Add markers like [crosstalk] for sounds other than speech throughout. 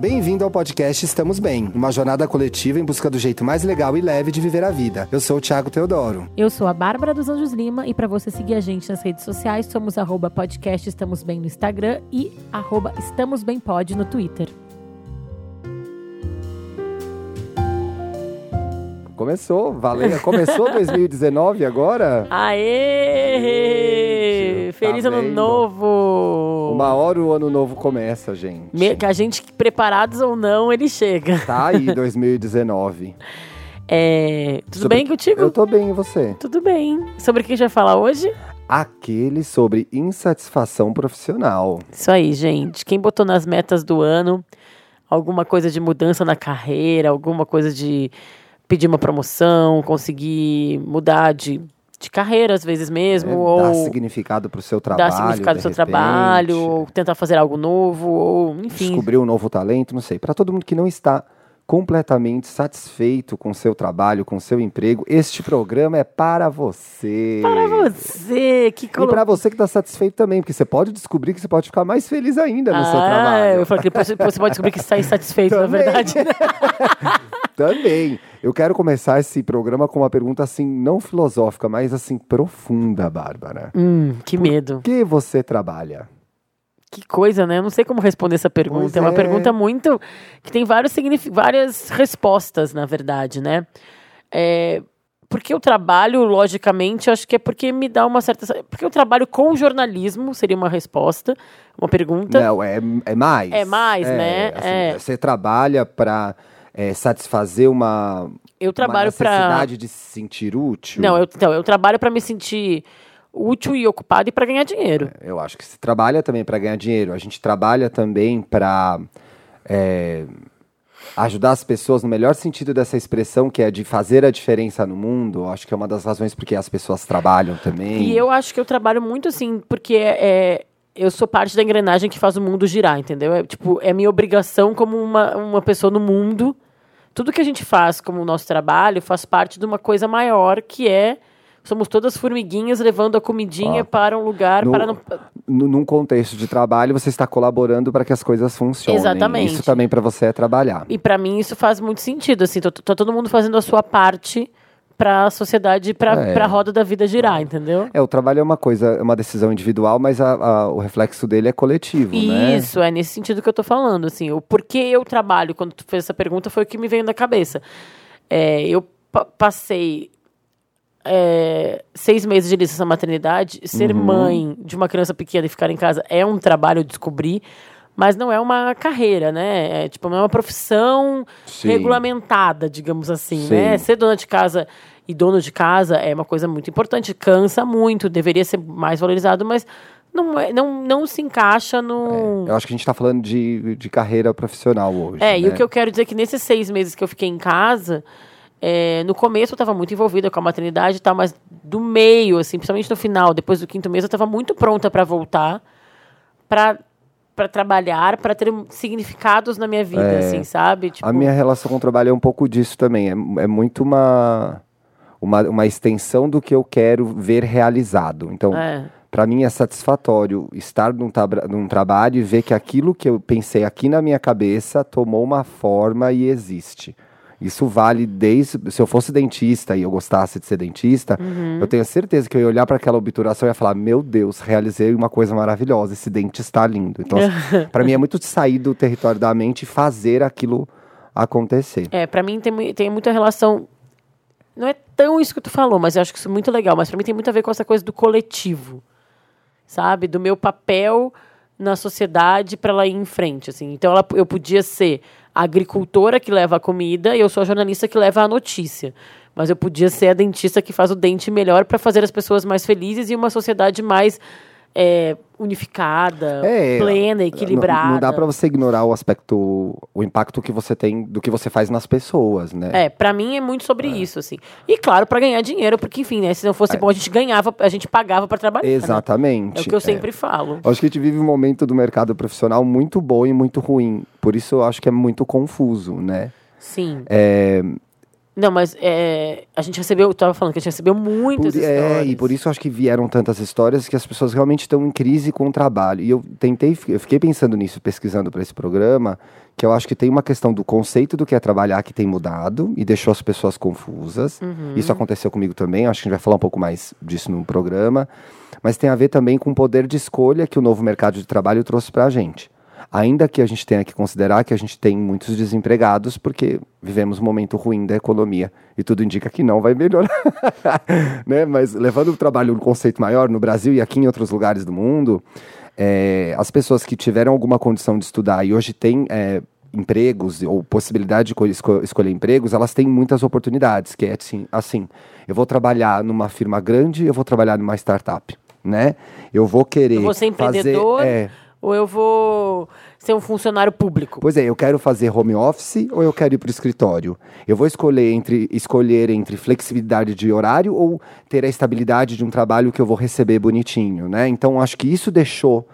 Bem-vindo ao podcast Estamos Bem, uma jornada coletiva em busca do jeito mais legal e leve de viver a vida. Eu sou o Thiago Teodoro. Eu sou a Bárbara dos Anjos Lima e para você seguir a gente nas redes sociais, somos arroba podcast Estamos Bem no Instagram e arroba Estamos Bem Pod no Twitter. Começou, valeu. Começou [laughs] 2019 agora? Aê! Gente, Feliz tá ano vendo? novo! Uma hora o ano novo começa, gente. Me- Que a gente, preparados ou não, ele chega. Tá aí 2019. [laughs] É, Tudo Sobre- bem contigo? Eu tô bem, e você? Tudo bem. Sobre o que a gente vai falar hoje? Aquele sobre insatisfação profissional. Isso aí, gente. Quem botou nas metas do ano alguma coisa de mudança na carreira, alguma coisa de pedir uma promoção, conseguir mudar de, de carreira às vezes mesmo, É, ou Dar significado pro seu trabalho. dar significado de ao seu repente. trabalho, ou tentar fazer algo novo, ou enfim. descobrir um novo talento, não sei. Para todo mundo que não está completamente satisfeito com o seu trabalho, com o seu emprego, este programa é para você. Para você que E colocou. para você que está satisfeito também, porque você pode descobrir que você pode ficar mais feliz ainda no seu Ah, trabalho. eu falei que depois você pode descobrir que está insatisfeito, na verdade. [laughs] Também. Eu quero começar esse programa com uma pergunta assim, não filosófica, mas assim, profunda, Bárbara. hum, que medo. Por que você trabalha? Que coisa, né? Eu não sei como responder essa pergunta. Pois é uma é. pergunta muito. que tem vários signifi- várias respostas, na verdade, né? É, porque eu trabalho, logicamente, acho que é porque me dá uma certa. Porque eu trabalho com jornalismo, seria uma resposta, uma pergunta. Não, é, é mais. É mais, né? assim, É. Você trabalha para satisfazer uma, eu trabalho para. necessidade de se sentir útil. Não, eu, então, eu trabalho para me sentir útil e ocupado e para ganhar dinheiro. Eu acho que você trabalha também para ganhar dinheiro. A gente trabalha também para ajudar as pessoas no melhor sentido dessa expressão, que é de fazer a diferença no mundo. Eu acho que é uma das razões porque as pessoas trabalham também. E eu acho que eu trabalho muito assim, porque é, é- eu sou parte da engrenagem que faz o mundo girar, entendeu? É, tipo, é minha obrigação como uma, uma pessoa no mundo. Tudo que a gente faz como o nosso trabalho faz parte de uma coisa maior que é. Somos todas formiguinhas levando a comidinha Ó, para um lugar no- para não. Num contexto de trabalho, você está colaborando para que as coisas funcionem. Exatamente. Isso também para você é trabalhar. E para mim isso faz muito sentido, assim, tá, tá todo mundo fazendo a sua parte para a sociedade, para É. a roda da vida girar, entendeu? É, o trabalho é uma coisa, é uma decisão individual, mas a- a- o reflexo dele é coletivo, né? Isso, é nesse sentido que eu tô falando, assim, o porquê eu trabalho, quando tu fez essa pergunta, foi o que me veio na cabeça. É, eu pa- passei é, seis meses de licença maternidade, ser Uhum. mãe de uma criança pequena e ficar em casa é um trabalho, eu descobri, mas não é uma carreira, né? É, tipo, não é uma profissão Sim. regulamentada, digamos assim, Sim. né? Ser dona de casa e dono de casa é uma coisa muito importante, cansa muito, deveria ser mais valorizado, mas não, é- não, não se encaixa no. Eu acho que a gente está falando de, de carreira profissional hoje. É, e né? o que eu quero dizer é que nesses seis meses que eu fiquei em casa, é, no começo eu estava muito envolvida com a maternidade e tal, mas do meio, assim, principalmente no final, depois do quinto mês, eu estava muito pronta para voltar, para para trabalhar, para ter significados na minha vida, É, assim, sabe? Tipo, A minha relação com o trabalho é um pouco disso também. É, é muito uma, uma, uma extensão do que eu quero ver realizado. Então, é, para mim é satisfatório estar num, num trabalho e ver que aquilo que eu pensei aqui na minha cabeça tomou uma forma e existe. Isso vale desde. Se eu fosse dentista e eu gostasse de ser dentista, Uhum. eu tenho certeza que eu ia olhar para aquela obturação e ia falar: Meu Deus, realizei uma coisa maravilhosa, esse dente está lindo. Então, [laughs] para mim é muito sair do território da mente e fazer aquilo acontecer. É, pra mim tem, tem muita relação. Não é tão isso que tu falou, mas eu acho que isso é muito legal. Mas pra mim tem muito a ver com essa coisa do coletivo. Sabe? Do meu papel na sociedade pra ela ir em frente. Assim. Então ela, eu podia ser a agricultora que leva a comida e eu sou a jornalista que leva a notícia. Mas eu podia ser a dentista que faz o dente melhor pra fazer as pessoas mais felizes e uma sociedade mais é, unificada, É, plena, Não, equilibrada. não dá para você ignorar o aspecto, o impacto que você tem do que você faz nas pessoas, né? É, pra mim é muito sobre isso, assim. E claro, pra ganhar dinheiro, porque, enfim, né? Se não fosse bom, a gente ganhava, a gente pagava pra trabalhar. né? Exatamente. É o que eu sempre falo. Acho que a gente vive um momento do mercado profissional muito bom e muito ruim. Por isso eu acho que é muito confuso, né? Sim. É, Não, mas é, a gente recebeu, eu tava falando que a gente recebeu muitas Por- histórias. é, e por isso acho que vieram tantas histórias que as pessoas realmente estão em crise com o trabalho. E eu tentei, eu fiquei pensando nisso, pesquisando para esse programa, que eu acho que tem uma questão do conceito do que é trabalhar que tem mudado e deixou as pessoas confusas. Uhum. Isso aconteceu comigo também, acho que a gente vai falar um pouco mais disso no programa. Mas tem a ver também com o poder de escolha que o novo mercado de trabalho trouxe para a gente. Ainda que a gente tenha que considerar que a gente tem muitos desempregados, porque vivemos um momento ruim da economia e tudo indica que não vai melhorar. [laughs] né? Mas levando o trabalho no conceito maior, no Brasil e aqui em outros lugares do mundo, é, as pessoas que tiveram alguma condição de estudar e hoje têm é, empregos ou possibilidade de co- esco- escolher empregos, elas têm muitas oportunidades, que é assim, assim, eu vou trabalhar numa firma grande, eu vou trabalhar numa startup, né? Eu vou querer Eu vou ser empreendedor fazer, é, ou eu vou ser um funcionário público? Pois é, eu quero fazer home office ou eu quero ir para o escritório? Eu vou escolher entre, escolher entre flexibilidade de horário ou ter a estabilidade de um trabalho que eu vou receber bonitinho, né? Então, acho que isso deixou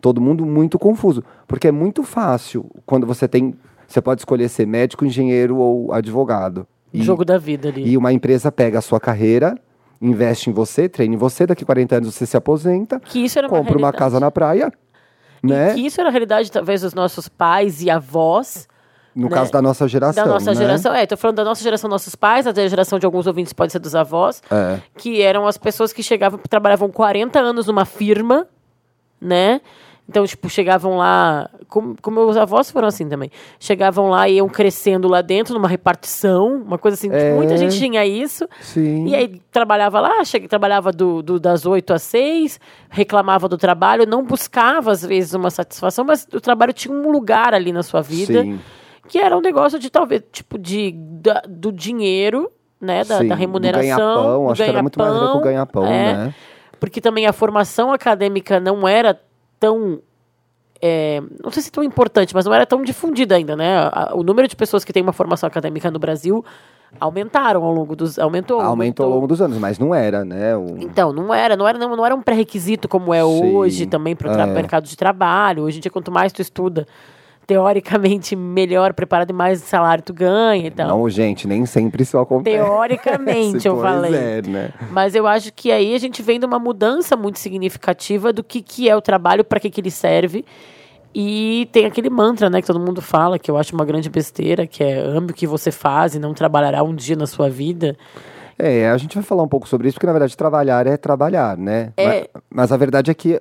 todo mundo muito confuso. Porque é muito fácil quando você tem... Você pode escolher ser médico, engenheiro ou advogado. E, Jogo da vida ali. e uma empresa pega a sua carreira, investe em você, treina em você, daqui a 40 anos você se aposenta, que isso era uma compra uma realidade. casa na praia, né? Que isso era a realidade, talvez, dos nossos pais e avós. No né? caso da nossa geração, Da nossa né? geração. É, tô falando da nossa geração, nossos pais, da geração de alguns ouvintes pode ser dos avós, É. que eram as pessoas que chegavam, trabalhavam 40 anos numa firma, né? Então, tipo, chegavam lá. Como, como meus avós foram assim também. Chegavam lá e iam crescendo lá dentro, numa repartição, uma coisa assim. tipo, É. muita gente tinha isso. Sim. E aí trabalhava lá, chega, trabalhava do, do- das 8 às 6, reclamava do trabalho, não buscava, às vezes, uma satisfação, mas o trabalho tinha um lugar ali na sua vida Sim. que era um negócio de talvez, tipo, de, da- do dinheiro, né? Da, Sim, da do remuneração. ganha-pão, do acho que era muito mais ver com o ganha-pão, é, né? Porque também a formação acadêmica não era tão. é, não sei se tão importante, mas não era tão difundida ainda, né? O número de pessoas que têm uma formação acadêmica no Brasil aumentaram ao longo dos. Aumentou. Aumentou ao longo dos anos, mas não era, né? O... Então, não era, não era, não, não era um pré-requisito como é Sim, hoje também para o é. mercado de trabalho. Hoje em dia, quanto mais tu estuda, teoricamente, melhor preparado e mais salário tu ganha e tal. Não, gente, nem sempre isso acontece. Teoricamente, [laughs] eu falei. É, né? Mas eu acho que aí a gente vem de uma mudança muito significativa do que, que é o trabalho, para que, que ele serve. E tem aquele mantra, né, que todo mundo fala, que eu acho uma grande besteira, que é ame o que você faz e não trabalhará um dia na sua vida. É, a gente vai falar um pouco sobre isso, porque na verdade trabalhar é trabalhar, né? É. Mas, mas a verdade é que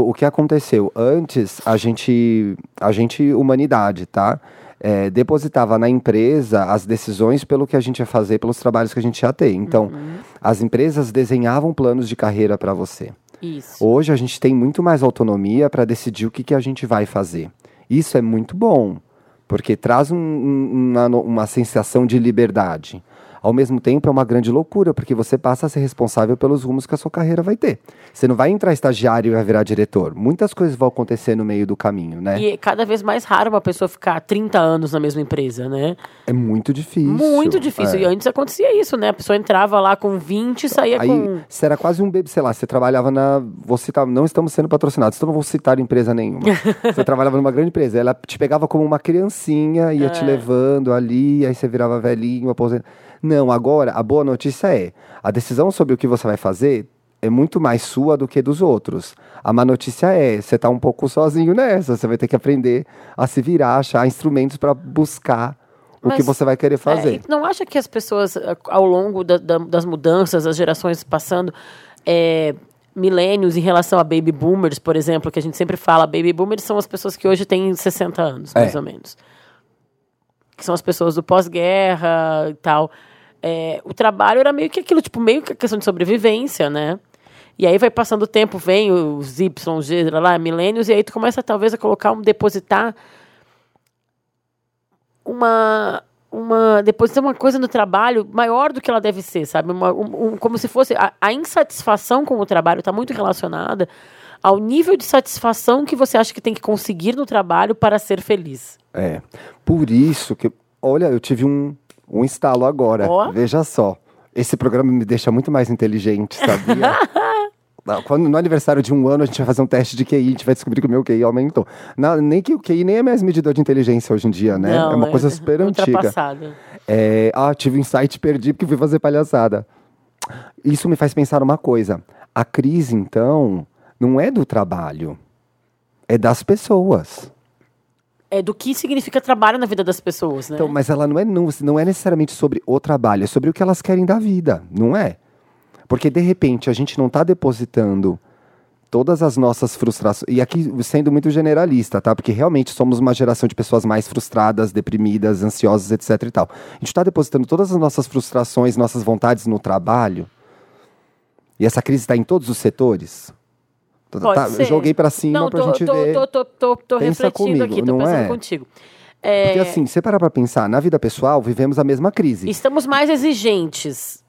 o, que aconteceu antes, a gente, a gente humanidade, tá? É, depositava na empresa as decisões pelo que a gente ia fazer, pelos trabalhos que a gente ia ter. Então, Uhum. as empresas desenhavam planos de carreira para você. Isso. Hoje a gente tem muito mais autonomia para decidir o que, que a gente vai fazer. Isso é muito bom, porque traz um- uma, uma sensação de liberdade. Ao mesmo tempo, é uma grande loucura, porque você passa a ser responsável pelos rumos que a sua carreira vai ter. Você não vai entrar estagiário e vai virar diretor. Muitas coisas vão acontecer no meio do caminho, né? E é cada vez mais raro uma pessoa ficar 30 anos na mesma empresa, né? É muito difícil. Muito difícil. É. E antes acontecia isso, né? A pessoa entrava lá com 20 e saía Aí, com. você era quase um bebê, sei lá, você trabalhava na. Vou citar, não estamos sendo patrocinados, então não vou citar empresa nenhuma. [laughs] você trabalhava numa grande empresa, ela te pegava como uma criancinha, ia É. te levando ali, aí você virava velhinho, aposentado. Não, agora, a boa notícia é: a decisão sobre o que você vai fazer é muito mais sua do que dos outros. A má notícia é: você tá um pouco sozinho nessa, você vai ter que aprender a se virar, achar instrumentos para buscar o que Mas, você vai querer É, fazer. tu não acha que as pessoas, eh, ao longo da- da- das mudanças, as gerações passando, é, milênios em relação a baby boomers, por exemplo, que a gente sempre fala, baby boomers são as pessoas que hoje têm 60 anos, mais É. ou menos. Que são as pessoas do pós-guerra e tal. É, o trabalho era meio que aquilo, tipo, meio que a questão de sobrevivência, né? E aí vai passando o tempo, vem os Y, G, lá, milênios, e aí tu começa talvez a colocar, um depositar uma uma depositar uma coisa no trabalho maior do que ela deve ser, sabe? Uma- um- um- como se fosse a, a insatisfação com o trabalho está muito relacionada ao nível de satisfação que você acha que tem que conseguir no trabalho para ser feliz. É. Por isso que. Olha, eu tive um, um estalo agora. Ó. Veja só. Esse programa me deixa muito mais inteligente, sabia? [laughs] Quando, no aniversário de um ano, a gente vai fazer um teste de QI, a gente vai descobrir que o meu QI aumentou. Não, nem que o QI nem é mais medidor de inteligência hoje em dia, né? Não, é uma coisa super antiga. ultrapassado. É, ah, tive um insight, perdi porque fui fazer palhaçada. Isso me faz pensar uma coisa. A crise, então, não é do trabalho, é das pessoas. É do que significa trabalho na vida das pessoas, né? Então, mas ela não é, não, não é necessariamente sobre o trabalho, é sobre o que elas querem da vida, não é? Porque de repente a gente não está depositando todas as nossas frustrações. E aqui sendo muito generalista, tá? Porque realmente somos uma geração de pessoas mais frustradas, deprimidas, ansiosas, etc e tal. A gente está depositando todas as nossas frustrações, nossas vontades no trabalho. E essa crise está em todos os setores. Tá, ser. joguei para cima não, pra tô, gente tô, ver. Tô, tô, tô, tô Pensa refletindo comigo, aqui, tô não pensando é? contigo. É, Porque assim, você parar pra pensar, na vida pessoal vivemos a mesma crise. Estamos mais exigentes.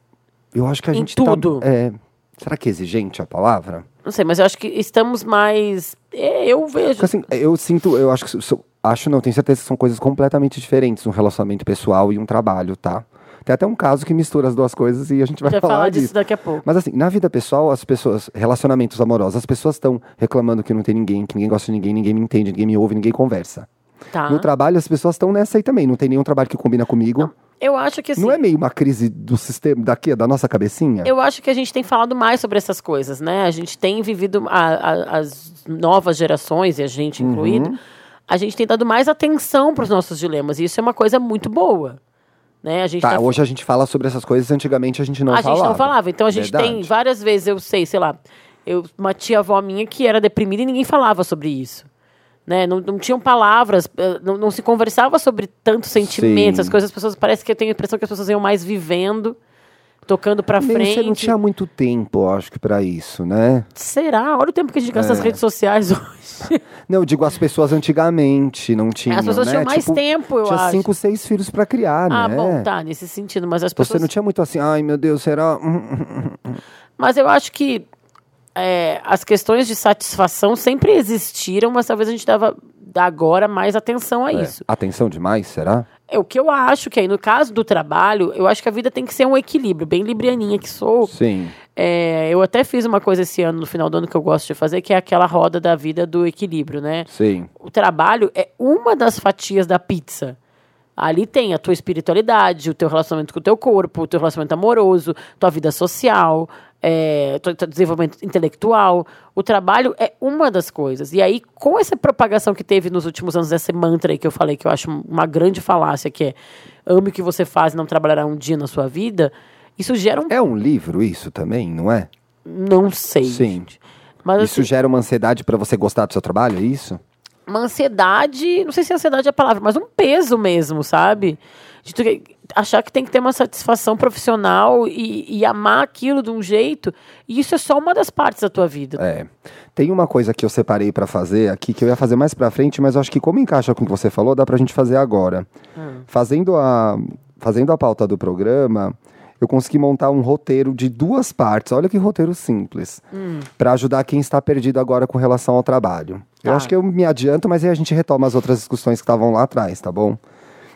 Eu acho que a Em gente tudo. tá. É, será que é exigente a palavra? Não sei, mas eu acho que estamos mais. é, Eu vejo. Porque assim, eu sinto, eu acho que. so- acho não, tenho certeza que são coisas completamente diferentes um relacionamento pessoal e um trabalho, tá? Tem até um caso que mistura as duas coisas e a gente vai, falar, falar disso. disso daqui a pouco. Mas assim, na vida pessoal, as pessoas, relacionamentos amorosos, as pessoas estão reclamando que não tem ninguém, que ninguém gosta de ninguém, ninguém me entende, ninguém me ouve, ninguém conversa. Tá. No trabalho, as pessoas estão nessa aí também, não tem nenhum trabalho que combina comigo. Não, Eu acho que assim. é meio uma crise do sistema, daqui, da nossa cabecinha? Eu acho que a gente tem falado mais sobre essas coisas, né? A gente tem vivido a- a- as novas gerações, e a gente Uhum. incluído, a gente tem dado mais atenção para os nossos dilemas. E isso é uma coisa muito boa. Né? A gente Tá, tá- hoje a gente fala sobre essas coisas, antigamente a gente não a falava. gente não falava. Então a gente tem Verdade. várias vezes, eu sei, sei lá, eu, uma tia avó minha que era deprimida e ninguém falava sobre isso. Né? Não, não tinham palavras, eh, não, não se conversava sobre tantos sentimentos, Sim. as coisas, as pessoas parece que eu tenho a impressão que as pessoas iam mais vivendo, tocando pra frente. Você não tinha muito tempo, eu acho que, pra isso, né? Será? Olha o tempo que a gente gasta nas É. redes sociais hoje. [laughs] Não, eu digo as pessoas antigamente não tinham. As pessoas né? tinham mais Tipo, tempo, eu tinha acho. cinco, seis filhos pra criar, Ah, né? bom, tá, nesse sentido, mas as Você pessoas. não tinha muito assim, ai meu Deus, será? [laughs] Mas eu acho que é, as questões de satisfação sempre existiram, mas talvez a gente dava agora mais atenção a É. isso. Atenção demais, será? É o que eu acho que aí, no caso do trabalho, eu acho que a vida tem que ser um equilíbrio, bem librianinha que sou. Sim. É, eu até fiz uma coisa esse ano, no final do ano, que eu gosto de fazer, que é aquela roda da vida do equilíbrio, né? Sim. o trabalho é uma das fatias da pizza. Ali tem a tua espiritualidade, o teu relacionamento com o teu corpo, o teu relacionamento amoroso, tua vida social, é, teu, teu desenvolvimento intelectual. O trabalho é uma das coisas. E aí, com essa propagação que teve nos últimos anos, esse mantra aí que eu falei, que eu acho uma grande falácia, que é ame o que você faz e não trabalhará um dia na sua vida, isso gera um... É um livro isso também, não é? Não sei, Sim. Mas isso assim, gera uma ansiedade pra você gostar do seu trabalho, é isso? Uma ansiedade, não sei se ansiedade é a palavra, mas um peso mesmo, sabe? De tu achar que tem que ter uma satisfação profissional e, e amar aquilo de um jeito, e isso é só uma das partes da tua vida. É. Tem uma coisa que eu separei pra fazer aqui, que eu ia fazer mais pra frente, mas eu acho que como encaixa com o que você falou, dá pra gente fazer agora. Fazendo, a, fazendo a pauta do programa, eu consegui montar um roteiro de duas partes. Olha que roteiro simples. Pra ajudar quem está perdido agora com relação ao trabalho. Eu Tá. acho que eu me adianto, mas aí a gente retoma as outras discussões que estavam lá atrás, tá bom?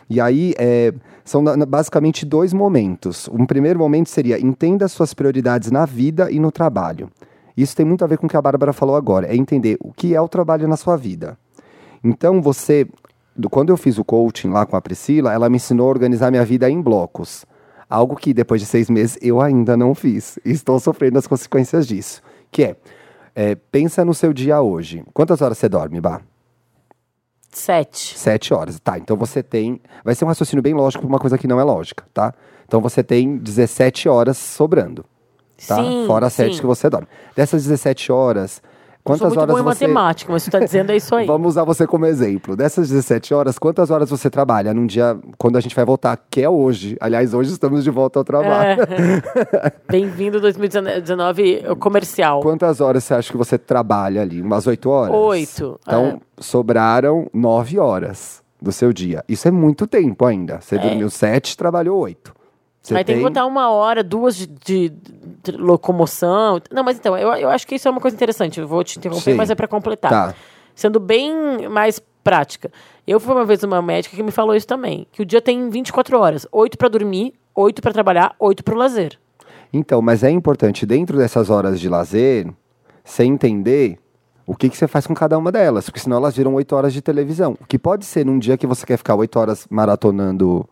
E aí, é, são basicamente dois momentos. Um primeiro momento seria entenda suas prioridades na vida e no trabalho. Isso tem muito a ver com o que a Bárbara falou agora, é entender o que é o trabalho na sua vida. Então, você, do- quando eu fiz o coaching lá com a Priscila, ela me ensinou a organizar minha vida em blocos. Algo que depois de seis meses eu ainda não fiz. E estou sofrendo as consequências disso. Que é, é, pensa no seu dia hoje. Quantas horas você dorme, Bah? Sete. Sete horas. Tá, então você tem. Vai ser um raciocínio bem lógico para uma coisa que não é lógica, tá? Então você tem 17 horas sobrando, tá? Sim, Fora as sete sim. que você dorme. Dessas 17 horas, Eu sou quantas muito horas bom em você. matemática, mas tu tá dizendo é isso aí. [laughs] Vamos usar você como exemplo. Dessas 17 horas, quantas horas você trabalha num dia quando a gente vai voltar, que é hoje? Aliás, hoje estamos de volta ao trabalho. É. [laughs] Bem-vindo 2019 o comercial. Quantas horas você acha que você trabalha ali? Umas 8 horas? Oito, Então, é. sobraram 9 horas do seu dia. Isso é muito tempo ainda. Você dormiu 7, trabalhou 8. Você Aí tem que botar uma hora, duas de, de- de locomoção. Não, mas então, eu, eu acho que isso é uma coisa interessante. Eu vou te interromper, Sim. mas é para completar. Tá. Sendo bem mais prática. Eu fui uma vez uma médica que me falou isso também. Que o dia tem 24 horas. Oito para dormir, oito para trabalhar, oito para o lazer. Então, mas é importante, dentro dessas horas de lazer, você entender o que, que você faz com cada uma delas, porque senão elas viram oito horas de televisão. O que pode ser num dia que você quer ficar oito horas maratonando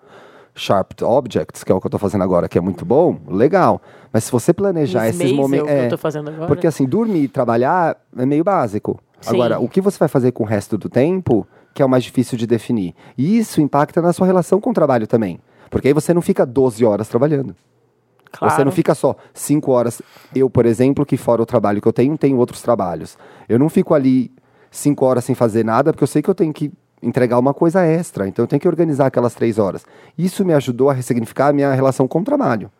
Sharp Objects, que é o que eu tô fazendo agora, que é muito bom, legal. Mas se você planejar Miss esses momentos. fazendo agora. Porque assim, dormir e trabalhar é meio básico. Sim. Agora, o que você vai fazer com o resto do tempo, que é o mais difícil de definir. E isso impacta na sua relação com o trabalho também. Porque aí você não fica 12 horas trabalhando. Claro. Você não fica só cinco horas. Eu, por exemplo, que fora o trabalho que eu tenho, tenho outros trabalhos. Eu não fico ali cinco horas sem fazer nada, porque eu sei que eu tenho que entregar uma coisa extra. Então eu tenho que organizar aquelas três horas. Isso me ajudou a ressignificar a minha relação com o trabalho.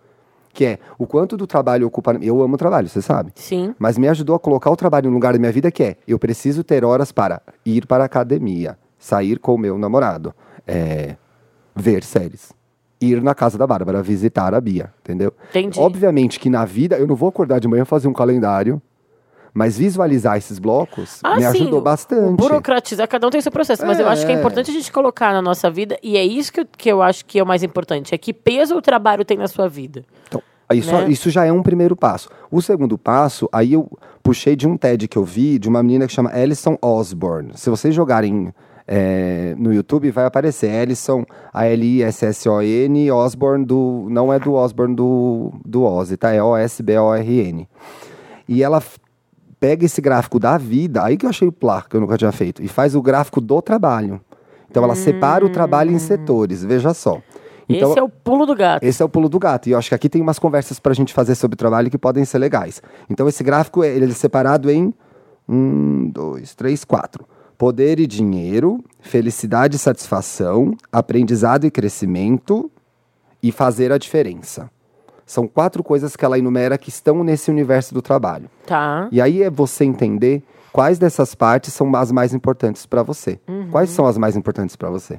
Que é o quanto do trabalho ocupa. Eu amo o trabalho, você sabe. Sim. Mas me ajudou a colocar o trabalho no lugar da minha vida que é eu preciso ter horas para ir para a academia, sair com o meu namorado, é, ver séries, ir na casa da Bárbara, visitar a Bia, entendeu? Entendi. Obviamente que na vida eu não vou acordar de manhã fazer um calendário, mas visualizar esses blocos Ah, me sim, ajudou bastante. Burocratizar, cada um tem seu processo, mas eu acho que é É. importante a gente colocar na nossa vida, e é isso que eu, que eu acho que é o mais importante, é que peso o trabalho tem na sua vida. Então, isso, Né? isso já é um primeiro passo. O segundo passo, aí eu puxei de um TED que eu vi de uma menina que chama Alison Osborne. Se vocês jogarem é, no YouTube, vai aparecer Alison, A-L-I-S-S-O-N, Osborne do. Não é do Osborne do, do Ozzy, tá? É O-S-B-O-R-N. E ela pega esse gráfico da vida, aí que eu achei o plá, que eu nunca tinha feito, e faz o gráfico do trabalho. Então ela separa o trabalho em setores, veja só. Então, Esse é o pulo do gato. esse é o pulo do gato. E eu acho que aqui tem umas conversas pra gente fazer sobre trabalho que podem ser legais. Então, esse gráfico ele é separado em um, dois, três, quatro. Poder e dinheiro, felicidade e satisfação, aprendizado e crescimento e fazer a diferença. São quatro coisas que ela enumera que estão nesse universo do trabalho. Tá. E aí é você entender quais dessas partes são as mais importantes pra você. Quais são as mais importantes pra você?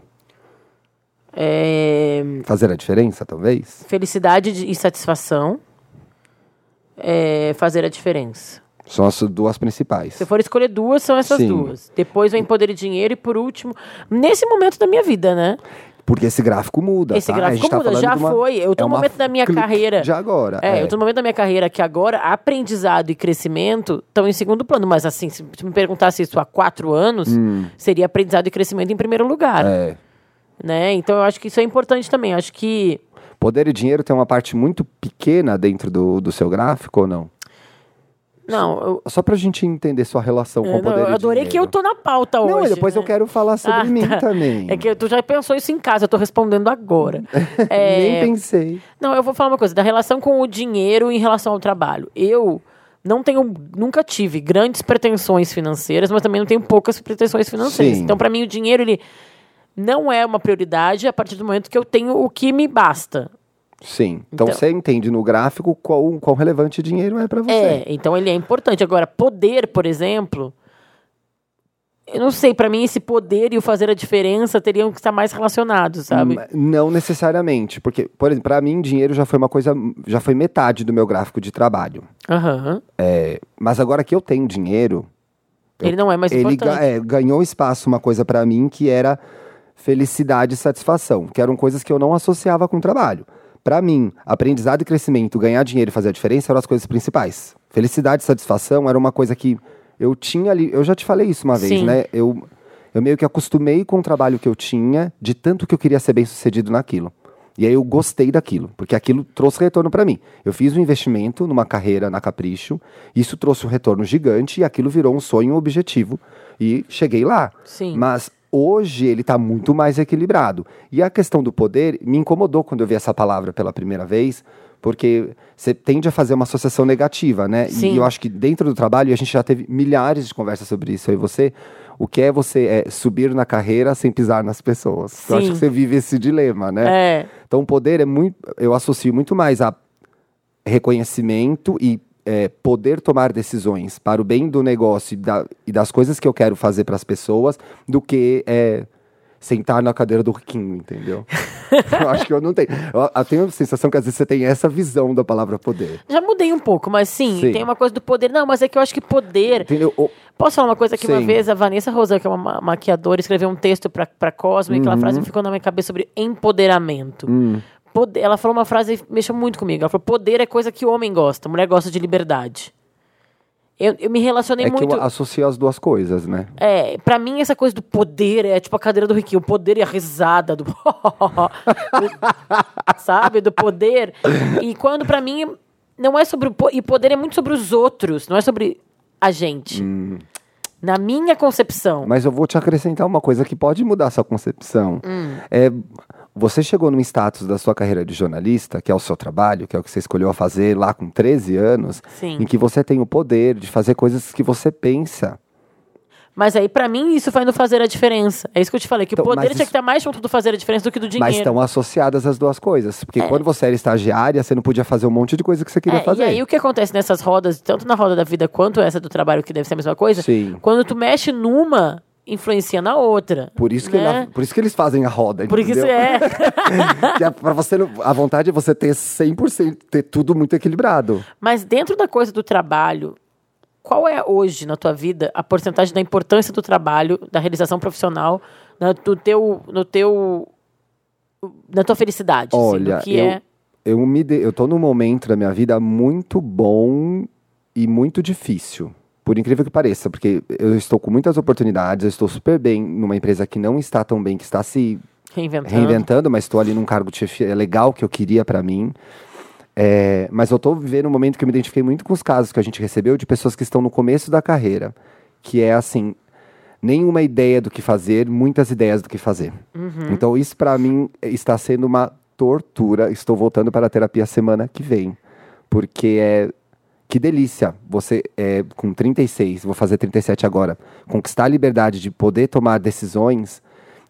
É, Fazer a diferença, talvez? felicidade de- e satisfação. É, fazer a diferença. São as duas principais. Se eu for escolher duas, são essas Sim. duas. Depois vem poder e dinheiro, e por último, nesse momento da minha vida, né? Porque esse gráfico muda. Esse tá? Gráfico tá muda, falando já uma- foi. Eu tô é no momento da minha carreira. De agora. É, eu tô no momento da minha carreira que agora aprendizado e crescimento estão em segundo plano. Mas assim, se me perguntasse isso há quatro anos, seria aprendizado e crescimento em primeiro lugar. Hum. É. Né? Então eu acho que isso é importante também. Eu acho que. Poder e dinheiro tem uma parte muito pequena dentro do, do seu gráfico ou não? Não, eu, Só pra gente entender sua relação com eu, o poder eu adorei que eu tô na pauta hoje. Não, depois né? eu quero falar sobre Ah, mim tá. também. É que tu já pensou isso em casa, eu tô respondendo agora. [laughs] É, Nem pensei. Não, eu vou falar uma coisa, da relação com o dinheiro em relação ao trabalho. Eu não tenho, nunca tive grandes pretensões financeiras, mas também não tenho poucas pretensões financeiras. Sim. Então, para mim, o dinheiro, ele não é uma prioridade a partir do momento que eu tenho o que me basta. Sim. Então, Então- você entende no gráfico qual, qual relevante dinheiro é pra você. É, então ele é importante. Agora, poder, por exemplo, eu não sei, para mim esse poder e o fazer a diferença teriam que estar mais relacionados, sabe? Hum, Não necessariamente, porque, por exemplo, pra mim, dinheiro já foi uma coisa, já foi metade do meu gráfico de trabalho. Aham. É, mas agora que eu tenho dinheiro, Ele não é mais ele importante. ga- é, ganhou espaço uma coisa pra mim que era felicidade e satisfação, que eram coisas que eu não associava com trabalho. Pra mim, aprendizado e crescimento, ganhar dinheiro e fazer a diferença eram as coisas principais. Felicidade e satisfação era uma coisa que eu tinha ali. Eu já te falei isso uma vez, Sim. né? Eu, eu meio que acostumei com o trabalho que eu tinha, de tanto que eu queria ser bem sucedido naquilo. E aí eu gostei daquilo, porque aquilo trouxe retorno pra mim. Eu fiz um investimento numa carreira na Capricho, isso trouxe um retorno gigante e aquilo virou um sonho, um objetivo. E cheguei lá. Sim. Mas hoje ele está muito mais equilibrado. E a questão do poder me incomodou quando eu vi essa palavra pela primeira vez, porque você tende a fazer uma associação negativa, né? Sim. E eu acho que dentro do trabalho, e a gente já teve milhares de conversas sobre isso, eu e você, o que é você é, subir na carreira sem pisar nas pessoas. Eu acho Sim. que você vive esse dilema, né? É. Então, o poder é muito. Eu associo muito mais a reconhecimento e é, poder tomar decisões para o bem do negócio e, da- e das coisas que eu quero fazer para as pessoas do que é, sentar na cadeira do riquinho, entendeu? [laughs] eu acho que eu não tenho. Eu, eu tenho a sensação que às vezes você tem essa visão da palavra poder. Já mudei um pouco, mas sim, Sim. tem uma coisa do poder. Não, mas é que eu acho que poder. Entendeu? O- Posso falar uma coisa que uma vez a Vanessa Rosa, que é uma ma- maquiadora, escreveu um texto pra, pra Cosmo e aquela Uhum. frase ficou na minha cabeça sobre empoderamento. Hum. Poder- ela falou uma frase que mexeu muito comigo. Ela falou: poder é coisa que o homem gosta, mulher gosta de liberdade. Eu, eu me relacionei É que muito. eu associo as duas coisas, né? É, pra mim essa coisa do poder é tipo a cadeira do Riquinho, o poder e a risada [laughs] do sabe, do poder. E quando pra mim não é sobre o po- e poder é muito sobre os outros, não é sobre a gente. Na minha concepção. Mas eu vou te acrescentar uma coisa que pode mudar sua concepção. Hum. É, você chegou num status da sua carreira de jornalista, que é o seu trabalho, que é o que você escolheu a fazer lá com 13 anos, Sim. em que você tem o poder de fazer coisas que você pensa. Mas aí pra mim isso vai no fazer a diferença. É isso que eu te falei, que Então, o poder tinha isso- que estar mais junto do fazer a diferença do que do dinheiro. Mas estão associadas as duas coisas. Porque quando você era estagiária, você não podia fazer um monte de coisa que você queria É, fazer. E aí o que acontece nessas rodas, tanto na roda da vida quanto essa do trabalho, que deve ser a mesma coisa, Sim. quando tu mexe numa, influencia na outra. Por isso, que né? na- por isso que eles fazem a roda, Por isso entendeu? é. [laughs] que é pra você, a vontade é você ter 100%, ter tudo muito equilibrado. Mas dentro da coisa do trabalho, qual é hoje na tua vida a porcentagem da importância do trabalho, da realização profissional, na, do teu, no teu, na tua felicidade? assim, Olha, que eu, é. eu, me de, eu tô num momento da minha vida muito bom e muito difícil. Por incrível que pareça, porque eu estou com muitas oportunidades, eu estou super bem numa empresa que não está tão bem, que está se Reinventando. reinventando, mas estou ali num cargo de chefia legal que eu queria pra mim. É, mas eu tô vivendo um momento que eu me identifiquei muito com os casos que a gente recebeu de pessoas que estão no começo da carreira, que é assim, nenhuma ideia do que fazer, muitas ideias do que fazer. Então isso pra mim está sendo uma tortura. Estou voltando para a terapia semana que vem, porque é que delícia você é, com 36, vou fazer 37 agora, conquistar a liberdade de poder tomar decisões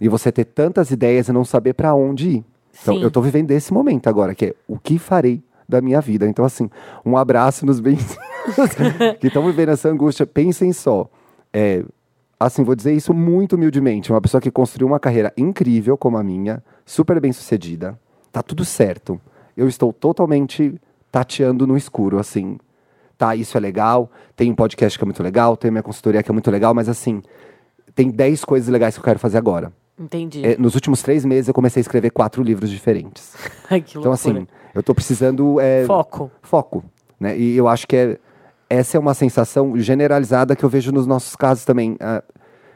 e você ter tantas ideias e não saber para onde ir. Então, Sim. eu tô vivendo esse momento agora, que é o que farei da minha vida. Então, assim, um abraço nos bem [laughs] que estão vivendo essa angústia. Pensem só. É, assim, vou dizer isso muito humildemente. Uma pessoa que construiu uma carreira incrível como a minha, super bem sucedida, tá tudo certo. Eu estou totalmente tateando no escuro, assim. Tá, isso é legal, tem um podcast que é muito legal, tem minha consultoria que é muito legal, mas assim, tem 10 coisas legais que eu quero fazer agora. Entendi. É, nos últimos três meses eu comecei a escrever quatro livros diferentes. [laughs] Ai, que Então, assim, eu tô precisando. é, Foco. Foco. Né? E eu acho que é, essa é uma sensação generalizada que eu vejo nos nossos casos também. Ah,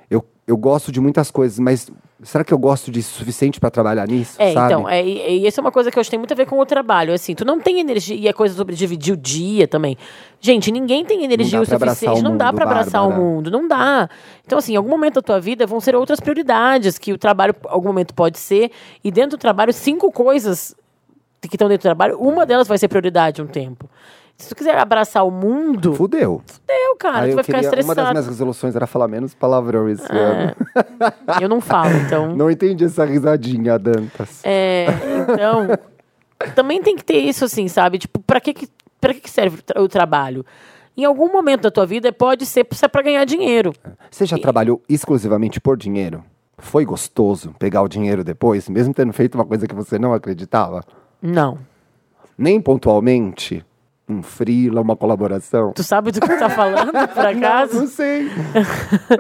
eu, eu gosto de muitas coisas, mas será que eu gosto disso o suficiente para trabalhar nisso? É, sabe? então, é, e, e isso é uma coisa que eu acho que tem muito a ver com o trabalho. Assim, tu não tem energia, e é coisa sobre dividir o dia também. Gente, ninguém tem energia o suficiente, o não dá pra abraçar o mundo, não dá. Então, assim, em algum momento da tua vida vão ser outras prioridades, que o trabalho, em algum momento, pode ser, e dentro do trabalho, cinco coisas que estão dentro do trabalho, uma delas vai ser prioridade um tempo. Se tu quiser abraçar o mundo, Fudeu. eu, cara, Aí tu vai ficar queria, uma das estressado. minhas resoluções era falar menos palavrão esse ano. Eu não falo, então. [laughs] Não entendi essa risadinha, Dantas. É, então, também tem que ter isso, assim, sabe? Tipo, pra que, pra que serve o tra- o trabalho? Em algum momento da tua vida pode ser pra- pra ganhar dinheiro. Você já trabalhou exclusivamente por dinheiro? Foi gostoso pegar o dinheiro depois, mesmo tendo feito uma coisa que você não acreditava? Não. Nem pontualmente? Um freela, uma colaboração? Tu sabe do que tu tá falando, [laughs] por Não, não acaso? sei.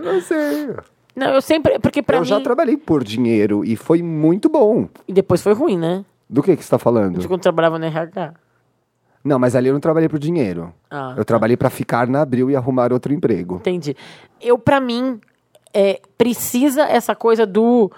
não sei. Não, eu sempre. Porque pra eu mim. já trabalhei por dinheiro e foi muito bom. E depois foi ruim, né? Do que, que você está falando? De quando trabalhava no RH. Não, mas ali eu não trabalhei por dinheiro. Ah, eu trabalhei para ficar na Abril e arrumar outro emprego. Entendi. Eu, pra mim, é, precisa essa coisa do.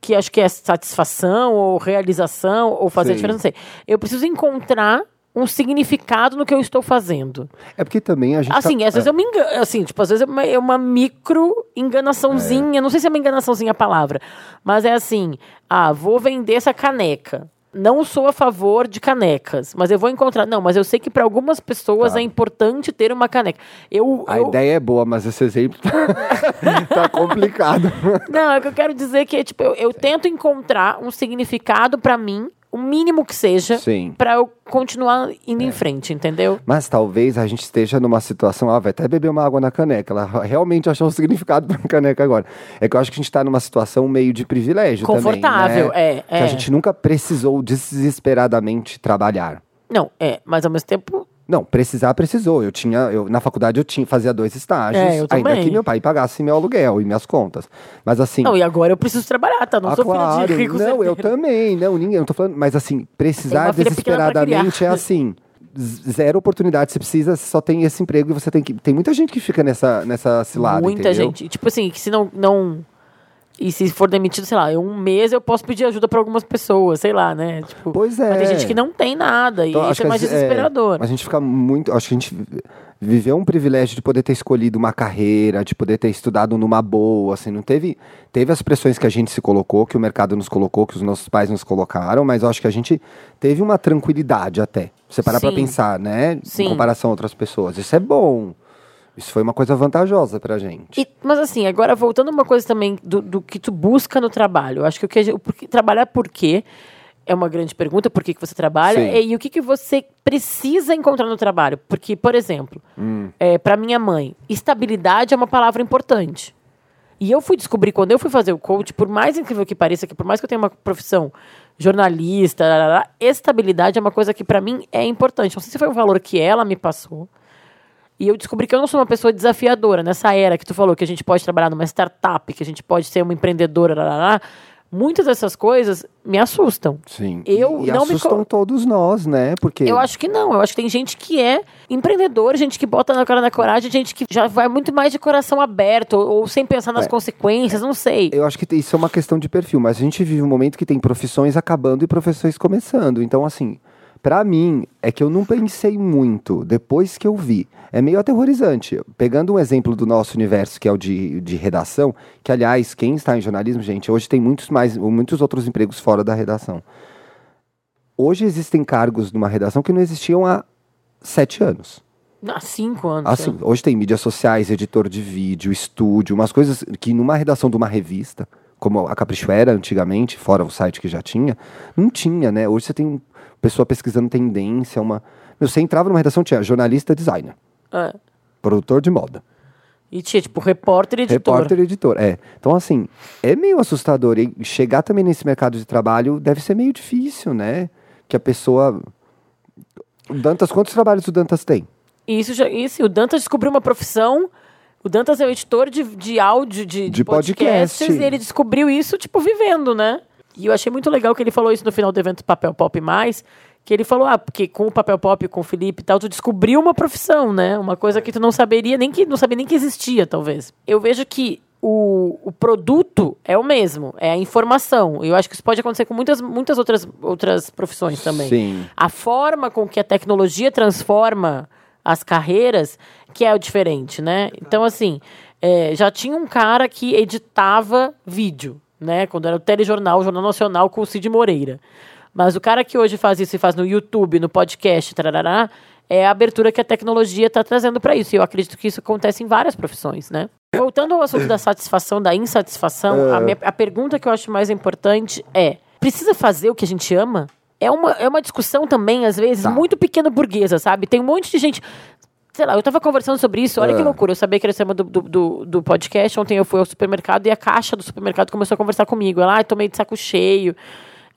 Que acho que é satisfação, ou realização, ou fazer Sim. diferença, não sei. Eu preciso encontrar um significado no que eu estou fazendo. É porque também a gente. Assim, tá- às vezes eu me engano, assim, tipo, às vezes é uma, é uma micro enganaçãozinha, não sei se é uma enganaçãozinha a palavra, mas é assim, ah, vou vender essa caneca. Não sou a favor de canecas, mas eu vou encontrar. Não, mas eu sei que para algumas pessoas Tá. é importante ter uma caneca. Eu, A eu- ideia é boa, mas esse exemplo tá [laughs] complicado. Não, é que eu quero dizer que tipo, eu, eu tento encontrar um significado para mim, o mínimo que seja, para eu continuar indo em frente, entendeu? Mas talvez a gente esteja numa situação, ah, vai até beber uma água na caneca. Ela realmente achou o [laughs] significado pra caneca agora. É que eu acho que a gente tá numa situação meio de privilégio Confortável, também, né? é, Que é. a gente nunca precisou desesperadamente trabalhar. Não, é, mas ao mesmo tempo Não, precisar precisou. Eu tinha, eu, na faculdade eu tinha, fazia dois estágios, É, eu ainda também. que meu pai pagasse meu aluguel e minhas contas. Mas assim, Não, e agora eu preciso trabalhar, tá? Não ah, sou claro, filha de rico não, eu também, não, ninguém, eu não tô falando, mas assim, precisar desesperadamente é assim, zero oportunidade. Você precisa, você só tem esse emprego e você tem que. Tem muita gente que fica nessa, nessa cilada. Muita entendeu? gente. Tipo assim, que se não, não. E se for demitido, sei lá, em um mês eu posso pedir ajuda pra algumas pessoas, sei lá, né? Tipo, Pois Mas é. tem gente que não tem nada. Então, e isso é mais às- desesperador. a gente fica muito. Acho que a gente vi- viveu um privilégio de poder ter escolhido uma carreira, de poder ter estudado numa boa, assim, não teve. Teve as pressões que a gente se colocou, que o mercado nos colocou, que os nossos pais nos colocaram, mas acho que a gente teve uma tranquilidade até. Você parar pra Sim. pensar, né? Sim. Em comparação a outras pessoas. Isso é bom. Isso foi uma coisa vantajosa pra gente. E- mas assim, agora voltando uma coisa também do, do que tu busca no trabalho. Eu acho que o que gente, o porquê- trabalhar por quê é uma grande pergunta, por que, que você trabalha, Sim. e, e o que, que você precisa encontrar no trabalho. Porque, por exemplo, Hum. é, para minha mãe, estabilidade é uma palavra importante. E eu fui descobrir, quando eu fui fazer o coach, por mais incrível que pareça, que por mais que eu tenha uma profissão jornalista, lá, lá, lá, estabilidade é uma coisa que para mim é importante. Não sei se foi um valor que ela me passou, e eu descobri que eu não sou uma pessoa desafiadora nessa era que tu falou que a gente pode trabalhar numa startup, que a gente pode ser uma empreendedora, lá, lá, lá. muitas dessas coisas me assustam. Sim. Eu e, e não me assustam co- todos nós, né? Porque. Eu acho que não. Eu acho que tem gente que é empreendedor, gente que bota na cara na coragem, gente que já vai muito mais de coração aberto, ou, ou sem pensar nas É. consequências, não sei. Eu acho que isso é uma questão de perfil, mas a gente vive um momento que tem profissões acabando e profissões começando. Então, assim, pra mim, é que eu não pensei muito depois que eu vi. É meio aterrorizante. Pegando um exemplo do nosso universo, que é o de, de redação, que, aliás, quem está em jornalismo, gente, hoje tem muitos, mais, muitos outros empregos fora da redação. Hoje existem cargos numa redação que não existiam há sete anos. Há cinco anos. Assim, né? hoje tem mídias sociais, editor de vídeo, estúdio, umas coisas que numa redação de uma revista, como a Capricho era antigamente, fora o site que já tinha, não tinha, né? Hoje você tem pessoa pesquisando tendência, uma. Meu, você entrava numa redação, tinha jornalista, designer, É. produtor de moda, E tinha, tipo, repórter e editor. repórter e editor. É. Então, assim, é meio assustador. E chegar também nesse mercado de trabalho deve ser meio difícil, né? Que a pessoa. O Dantas, quantos trabalhos o Dantas tem? Isso, já, isso, o Dantas descobriu uma profissão. O Dantas é o editor de, de áudio, de, De podcasts, podcast. e ele descobriu isso, tipo, vivendo, né? E eu achei muito legal que ele falou isso no final do evento Papel Pop Mais, que ele falou, ah, porque com o Papel Pop, com o Felipe e tal, tu descobriu uma profissão, né? Uma coisa que tu não saberia, nem que não sabia nem que existia, talvez. Eu vejo que o, o produto é o mesmo, é a informação. Eu acho que isso pode acontecer com muitas, muitas outras, outras profissões também Sim. a forma com que a tecnologia transforma as carreiras que é o diferente, né? Então, assim, é, já tinha um cara que editava vídeo, né? Quando era o telejornal, o Jornal Nacional com o Cid Moreira. Mas o cara que hoje faz isso e faz no YouTube, no podcast, tarará, é a abertura que a tecnologia está trazendo para isso. E eu acredito que isso acontece em várias profissões, né? Voltando ao assunto da satisfação, da insatisfação, a, minha- a pergunta que eu acho mais importante é: precisa fazer o que a gente ama? É uma, é uma discussão também, às vezes, Tá. muito pequena burguesa, sabe? Tem um monte de gente. Sei lá, eu tava conversando sobre isso, olha que Ah. loucura. Eu sabia que era o tema do, do, do, podcast. Ontem eu fui ao supermercado e a caixa do supermercado começou a conversar comigo. Ela, ah, tô meio de saco cheio,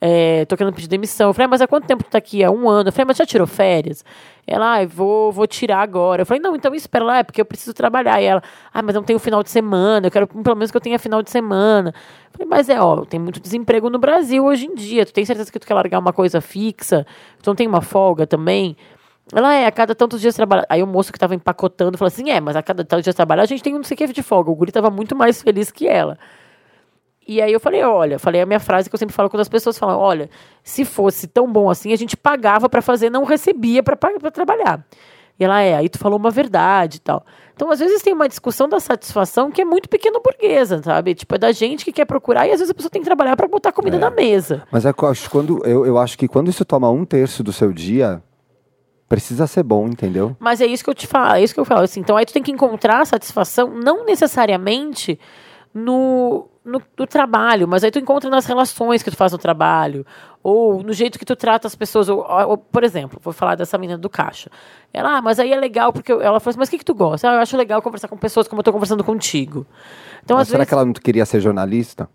é, tô querendo pedir demissão. Eu falei, ah, mas há quanto tempo tu tá aqui? Há um ano. Eu falei, mas já tirou férias? Ela, ah, vou, vou tirar agora. Eu falei, não, então espera lá, é porque eu preciso trabalhar. E ela, ah, mas não tenho final de semana, eu quero pelo menos que eu tenha final de semana. Eu falei, mas é, ó, tem muito desemprego no Brasil hoje em dia. Tu tem certeza que tu quer largar uma coisa fixa? Tu não tem uma folga também? Ela é, a cada tantos dias trabalhar. Aí o moço que tava empacotando falou assim: é, mas a cada tantos dias trabalhar a gente tem um não sei o que de folga. O guri tava muito mais feliz que ela. E aí eu falei: olha, falei a minha frase que eu sempre falo quando as pessoas falam: olha, se fosse tão bom assim, a gente pagava pra fazer, não recebia pra pa- pra trabalhar. E ela é, aí tu falou uma verdade e tal. Então, às vezes, tem uma discussão da satisfação que é muito pequeno burguesa, sabe? Tipo, é da gente que quer procurar e às vezes a pessoa tem que trabalhar pra botar comida na mesa. Mas é que eu acho, quando, eu, eu acho que quando isso toma um terço do seu dia, precisa ser bom, entendeu? Mas é isso que eu te falo, é isso que eu falo. Assim, então aí tu tem que encontrar satisfação, não necessariamente no, no, no trabalho, mas aí tu encontra nas relações que tu faz no trabalho, ou no jeito que tu trata as pessoas. Ou, ou, por exemplo, vou falar dessa menina do caixa. Ela, ah, mas aí é legal, porque eu- ela falou assim, mas o que, que tu gosta? Ah, eu acho legal conversar com pessoas como eu tô conversando contigo. Então, Mas será vezes. que ela não queria ser jornalista?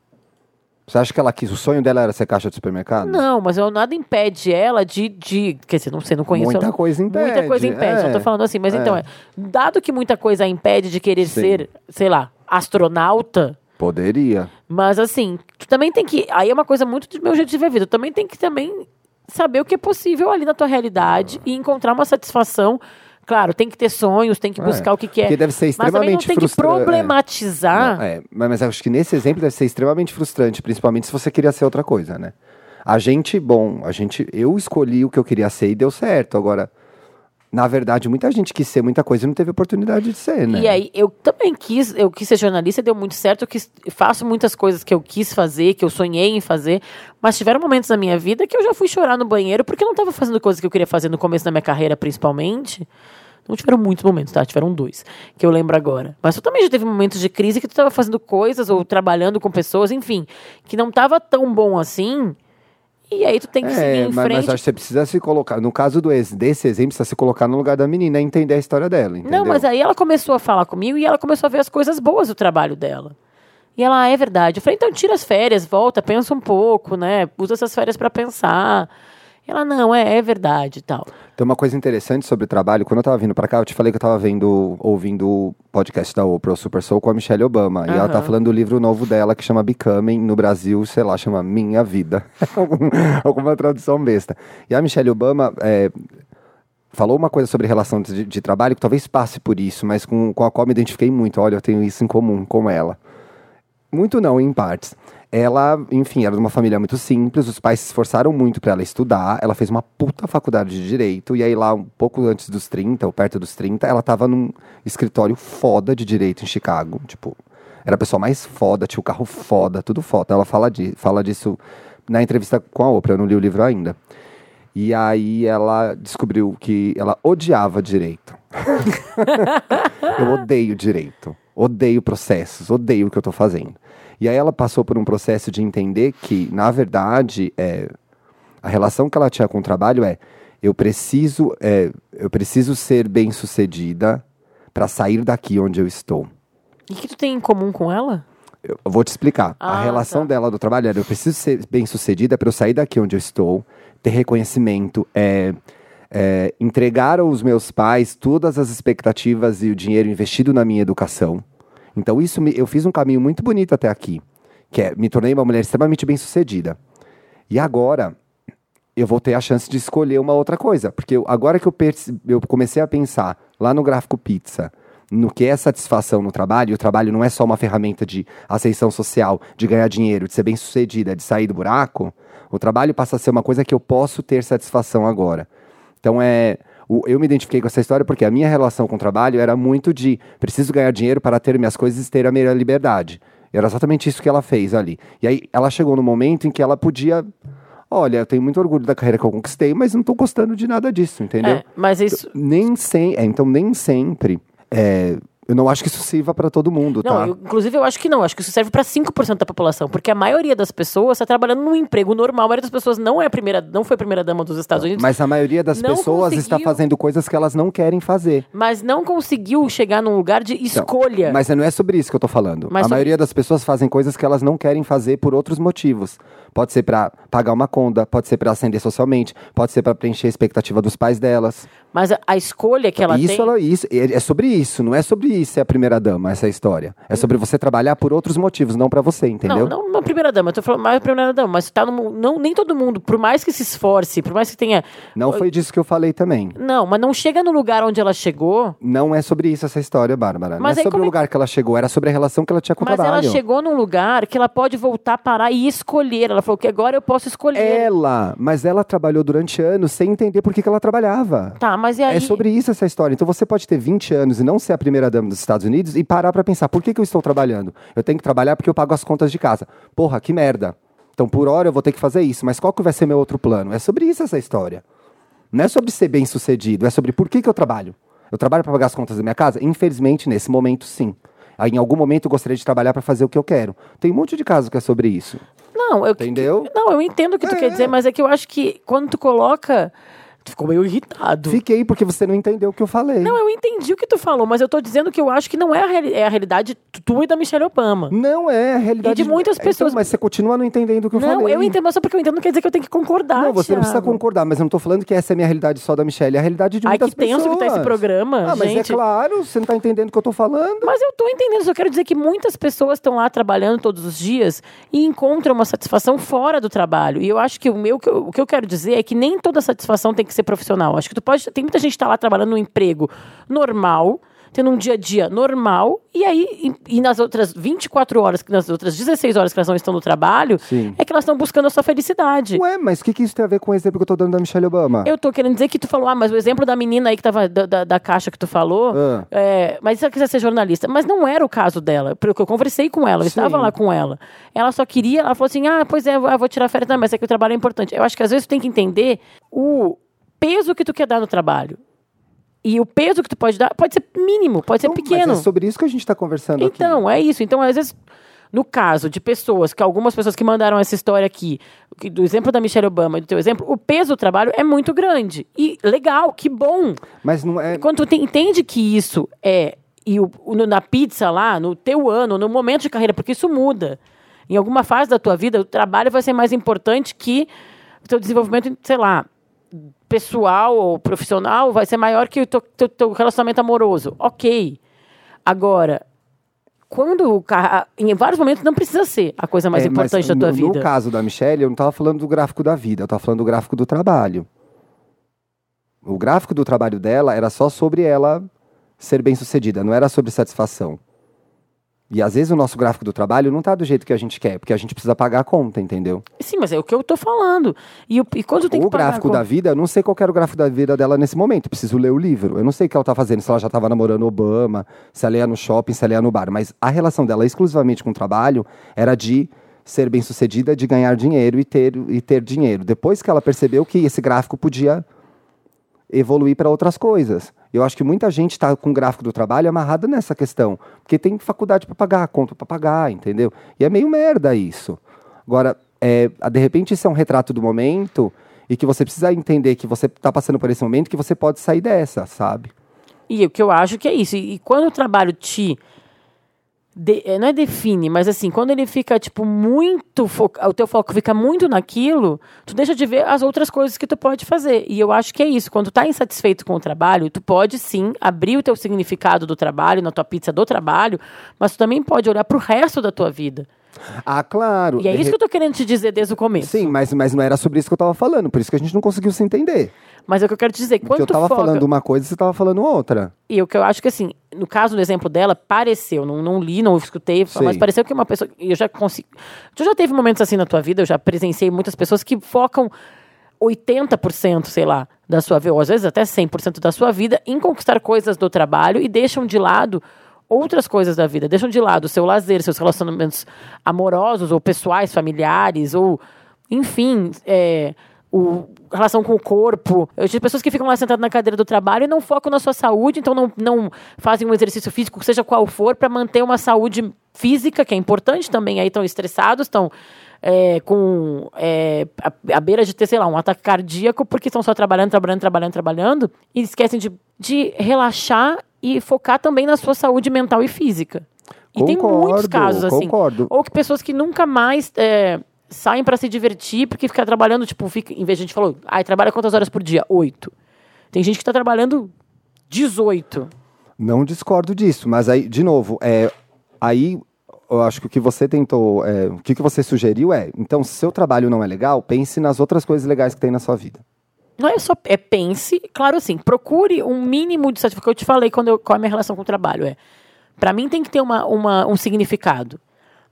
Você acha que ela quis? O sonho dela era ser caixa de supermercado? Não, mas eu, nada impede ela de, de. Quer dizer, não sei, não conheço. Muita ela. coisa impede, Muita coisa impede. É. tô falando assim, mas É. então é. Dado que muita coisa impede de querer Sim. ser, sei lá, astronauta, Poderia. mas assim, tu também tem que. Aí é uma coisa muito do meu jeito de ver a vida. Tu também tem que também saber o que é possível ali na tua realidade e encontrar uma satisfação. Claro, tem que ter sonhos, tem que buscar É, o que, que é. Porque deve ser Mas também não extremamente tem que é. problematizar. Não, é, mas mas acho que nesse exemplo deve ser extremamente frustrante, principalmente se você queria ser outra coisa, né? A gente, bom, a gente, eu escolhi o que eu queria ser e deu certo. Agora, na verdade, muita gente quis ser muita coisa e não teve oportunidade de ser, né? E aí, eu também quis, eu quis ser jornalista, deu muito certo, eu quis- faço muitas coisas que eu quis fazer, que eu sonhei em fazer, mas tiveram momentos na minha vida que eu já fui chorar no banheiro porque eu não estava fazendo coisas que eu queria fazer no começo da minha carreira, principalmente. Não tiveram muitos momentos, tá? Tiveram dois, que eu lembro agora. Mas tu também já teve momentos de crise que tu estava fazendo coisas ou trabalhando com pessoas, enfim, que não estava tão bom assim. E aí tu tem que seguir É, em mas, frente. mas acho que você precisa se colocar. No caso do ex, desse exemplo, você precisa se colocar no lugar da menina e entender a história dela. Entendeu? Não, mas aí ela começou a falar comigo e ela começou a ver as coisas boas do trabalho dela. E ela, ah, é verdade. Eu falei, então tira as férias, volta, pensa um pouco, né? Usa essas férias pra pensar. Ela, não, é, é verdade e tal. Tem uma coisa interessante sobre o trabalho. Quando eu tava vindo pra cá, eu te falei que eu tava vendo, ouvindo o podcast da Oprah, o Super Soul, com a Michelle Obama. E ela tá falando do livro novo dela, que chama Becoming. No Brasil, sei lá, chama Minha Vida. [laughs] Algum- Alguma tradução besta. E a Michelle Obama é, falou uma coisa sobre relação de, de trabalho, que talvez passe por isso, mas com, com a qual me identifiquei muito. Olha, eu tenho isso em comum com ela. Muito não, em partes. Ela, enfim, era de uma família muito simples, os pais se esforçaram muito para ela estudar, ela fez uma puta faculdade de direito, e aí lá, um pouco antes dos 30, ou perto dos 30, ela tava num escritório foda de direito em Chicago, tipo, era a pessoa mais foda, tinha o carro foda, tudo foda. Ela fala, di fala disso na entrevista com a Oprah, eu não li o livro ainda. E aí ela descobriu que ela odiava direito. [laughs] eu odeio direito. Odeio processos, odeio o que eu tô fazendo. E aí ela passou por um processo de entender que, na verdade, é, a relação que ela tinha com o trabalho é eu preciso, é, eu preciso ser bem sucedida para sair daqui onde eu estou. E o que tu tem em comum com ela? Eu vou te explicar. a Ah, relação tá. dela do trabalho era: eu preciso ser bem sucedida para eu sair daqui onde eu estou, ter reconhecimento, é, é, entregar aos meus pais todas as expectativas e o dinheiro investido na minha educação. Então, isso me- eu fiz um caminho muito bonito até aqui, que é me tornei uma mulher extremamente bem sucedida. E agora eu vou ter a chance de escolher uma outra coisa. Porque eu- agora que eu, eu comecei a pensar lá no gráfico pizza, no que é satisfação no trabalho, o trabalho não é só uma ferramenta de ascensão social, de ganhar dinheiro, de ser bem sucedida, de sair do buraco, o trabalho passa a ser uma coisa que eu posso ter satisfação agora. Então é. O- eu me identifiquei com essa história porque a minha relação com o trabalho era muito de preciso ganhar dinheiro para ter minhas coisas e ter a minha liberdade. Era exatamente isso que ela fez ali. E aí ela chegou no momento em que ela podia. Olha, eu tenho muito orgulho da carreira que eu conquistei, mas não estou gostando de nada disso, entendeu? É, mas isso. Nem sempre. então, nem sempre. é, eu não acho que isso sirva para todo mundo, Não, tá? eu- inclusive eu acho que não. Acho que isso serve para 5% da população, porque a maioria das pessoas está trabalhando num emprego normal. A maioria das pessoas não é a primeira, não foi a primeira dama dos Estados Unidos, mas, Mas a maioria das pessoas está conseguiu- fazendo coisas que elas não querem fazer. não conseguiu chegar num lugar de Então, escolha. Mas não é sobre isso que eu tô falando. Mas a sobre- maioria das pessoas fazem coisas que elas não querem fazer por outros motivos. Pode ser pra pagar uma conta, pode ser pra ascender socialmente, pode ser pra preencher a expectativa dos pais delas. Mas a, a escolha que ela isso, tem. ela- isso é é sobre isso, não é sobre isso ser a primeira dama, essa história. É sobre você trabalhar por outros motivos, não pra você, entendeu? Não, não uma primeira dama, eu tô falando mais primeira dama, mas tá no, não, nem todo mundo, por mais que se esforce, por mais que tenha. Não foi disso que eu falei também. Não, mas não chega no lugar onde ela chegou. Não é sobre isso essa história, Bárbara. não Mas é aí sobre o é- lugar que ela chegou, era sobre a relação que ela tinha com o Mas ela trabalho. chegou num lugar que ela pode voltar, parar e escolher. Ela falou que agora eu posso escolher. Ela, mas ela trabalhou durante anos sem entender por que, que ela trabalhava. Tá, mas e aí? É sobre isso essa história. Então você pode ter 20 anos e não ser a primeira dama dos Estados Unidos e parar pra pensar, por que, que eu estou trabalhando? Eu tenho que trabalhar porque eu pago as contas de casa. Porra, que merda. Então por hora eu vou ter que fazer isso, mas qual que vai ser meu outro plano? É sobre isso essa história. Não é sobre ser bem sucedido, é sobre por que, que eu trabalho. Eu trabalho pra pagar as contas da minha casa? Infelizmente, nesse momento, sim. Aí, em algum momento eu gostaria de trabalhar pra fazer o que eu quero. Tem um monte de casos que é sobre isso. Não, eu, Entendeu? Não, eu entendo o que tu É. quer dizer, mas é que eu acho que quando tu coloca. Tu ficou meio irritado. Fiquei porque você não entendeu o que eu falei. Não, eu entendi o que tu falou, mas eu tô dizendo que eu acho que não é a, reali- é a realidade tua e da Michelle Obama. Não é a realidade. E de muitas pessoas. Então, mas você continua não entendendo o que eu não, falei. eu entendo, mas só porque eu entendo não quer dizer que eu tenho que concordar. Não, você não precisa Thiago. concordar, mas eu não tô falando que essa é a minha realidade só da Michelle, é a realidade de Ai, muitas que tenso pessoas. que tá esse programa, Ah, mas gente. é claro, você não tá entendendo o que eu tô falando. Mas eu tô entendendo, só quero dizer que muitas pessoas estão lá trabalhando todos os dias e encontram uma satisfação fora do trabalho. E eu acho que o meu, o que eu quero dizer é que nem toda satisfação tem que ser profissional. Acho que tu pode, tem muita gente que tá lá trabalhando num emprego normal, tendo um dia a dia normal, e aí, e, e nas outras 24 horas, nas outras 16 horas que elas não estão no trabalho, Sim. é que elas estão buscando a sua felicidade. Ué, mas o que, que isso tem a ver com o exemplo que eu tô dando da Michelle Obama? Eu tô querendo dizer que tu falou, ah, mas o exemplo da menina aí que tava da, da, da caixa que tu falou, Ah. é, mas se ela quiser ser jornalista, mas não era o caso dela, porque eu conversei com ela, eu Sim. estava lá com ela. Ela só queria, ela falou assim, ah, pois é, eu vou- tirar férias, não, mas é que o trabalho é importante. Eu acho que às vezes tu tem que entender o peso que tu quer dar no trabalho. E o peso que tu pode dar pode ser mínimo, pode ser Então, pequeno. Mas é sobre isso que a gente tá conversando aqui. Então, é isso. Então, às vezes, no caso de pessoas, que algumas pessoas que mandaram essa história aqui, do exemplo da Michelle Obama e do teu exemplo, o peso do trabalho é muito grande. E legal, que bom. Mas não é. Quando tu te- entende que isso é, e o, o- no- na pizza lá, no teu ano, no momento de carreira, porque isso muda. Em alguma fase da tua vida, o trabalho vai ser mais importante que o teu desenvolvimento, sei lá, pessoal ou profissional, vai ser maior que o teu, teu- teu relacionamento amoroso. Ok. Agora, quando o ca- em vários momentos não precisa ser a coisa mais é, importante da tua no, vida. No caso da Michelle, eu não tava falando do gráfico da vida, eu tava falando do gráfico do trabalho. O gráfico do trabalho dela era só sobre ela ser bem sucedida, não era sobre satisfação. E às vezes o nosso gráfico do trabalho não tá do jeito que a gente quer, porque a gente precisa pagar a conta, entendeu? Sim, mas é o que eu tô falando. E, o- e quando tem o que a gráfico conta- da vida, eu não sei qual era o gráfico da vida dela nesse momento. Preciso ler o livro. Eu não sei o que ela tá fazendo, se ela já estava namorando Obama, se ela ia no shopping, se ela ia no bar. Mas a relação dela exclusivamente com o trabalho era de ser bem sucedida, de ganhar dinheiro e ter, e ter dinheiro. Depois que ela percebeu que esse gráfico podia evoluir para outras coisas. Eu acho que muita gente está com o gráfico do trabalho amarrado nessa questão, porque tem faculdade para pagar, conta para pagar, entendeu? E é meio merda isso. Agora, é, de repente isso é um retrato do momento e que você precisa entender que você está passando por esse momento que você pode sair dessa, sabe? E o que eu acho que é isso. E, e quando o trabalho te. De- eh, não é define, mas assim, quando ele fica, tipo, muito. O teu foco fica muito naquilo, tu deixa de ver as outras coisas que tu pode fazer. E eu acho que é isso. Quando tu tá insatisfeito com o trabalho, tu pode sim abrir o teu significado do trabalho, na tua pizza do trabalho, mas tu também pode olhar pro resto da tua vida. Ah, claro. E é isso que eu tô querendo te dizer desde o começo. Sim, mas, mas não era sobre isso que eu estava falando, por isso que a gente não conseguiu se entender. Mas é o que eu quero te dizer. Porque Quando eu tu estava foca... falando uma coisa e você estava falando outra. E o que eu acho que, assim, no caso do exemplo dela, pareceu, não, não li, não escutei, mas pareceu que uma pessoa. Eu já consigo. Tu já teve momentos assim na tua vida, eu já presenciei muitas pessoas que focam 80%, sei lá, da sua vida, ou às vezes até 100% da sua vida, em conquistar coisas do trabalho e deixam de lado outras coisas da vida. Deixam de lado o seu lazer, seus relacionamentos amorosos, ou pessoais, familiares, ou, enfim, é, o, relação com o corpo. Eu tive pessoas que ficam lá sentadas na cadeira do trabalho e não focam na sua saúde, então não, não fazem um exercício físico, seja qual for, para manter uma saúde física, que é importante também. Aí estão estressados, estão é, com é, a, a beira de ter, sei lá, um ataque cardíaco, porque estão só trabalhando, trabalhando, trabalhando, trabalhando, e esquecem de, de relaxar e focar também na sua saúde mental e física. E tem muitos Concordo, casos assim. concordo. Ou que pessoas que nunca mais é, saem para se divertir porque fica trabalhando, tipo, fica, em vez de a gente falou, ai, trabalha quantas horas por dia? Oito. Tem gente que está trabalhando 18. Não discordo disso, mas aí, de novo, é, aí eu acho que o que você tentou, é, o que, que você sugeriu é, então, se seu trabalho não é legal, pense nas outras coisas legais que tem na sua vida. Não é só. É pense, claro assim, procure um mínimo de satisfação. que eu te falei quando eu, qual é a minha relação com o trabalho. É. Para mim tem que ter uma, uma, um significado.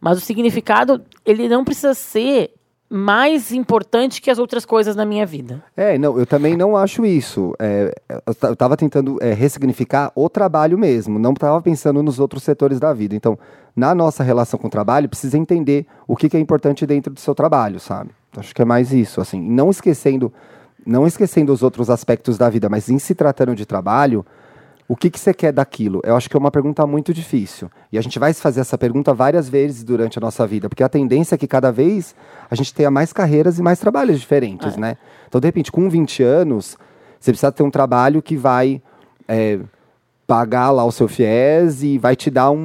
Mas o significado, ele não precisa ser mais importante que as outras coisas na minha vida. É, não, eu também não acho isso. É, eu ta- eu estava tentando é, ressignificar o trabalho mesmo, não estava pensando nos outros setores da vida. Então, na nossa relação com o trabalho, precisa entender o que, que é importante dentro do seu trabalho, sabe? Acho que é mais isso, assim. Não esquecendo, não esquecendo os outros aspectos da vida, mas em se tratando de trabalho, o que, que você quer daquilo? Eu acho que é uma pergunta muito difícil. E a gente vai se fazer essa pergunta várias vezes durante a nossa vida, porque a tendência é que cada vez a gente tenha mais carreiras e mais trabalhos diferentes, né? Então, de repente, com 20 anos, Você precisa ter um trabalho que vai é, pagar lá o seu FIES e vai te dar um,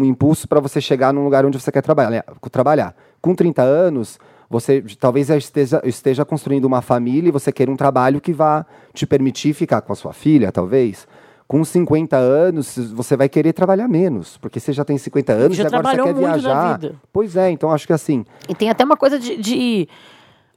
um impulso para você chegar num lugar onde você quer trabalhar. trabalhar. Com 30 anos, você talvez esteja, esteja construindo uma família e você queira um trabalho que vá te permitir ficar com a sua filha, talvez. Com 50 anos, você vai querer trabalhar menos, porque você já tem 50 anos já e agora você quer viajar. Pois é, então acho que assim. E tem até uma coisa de, de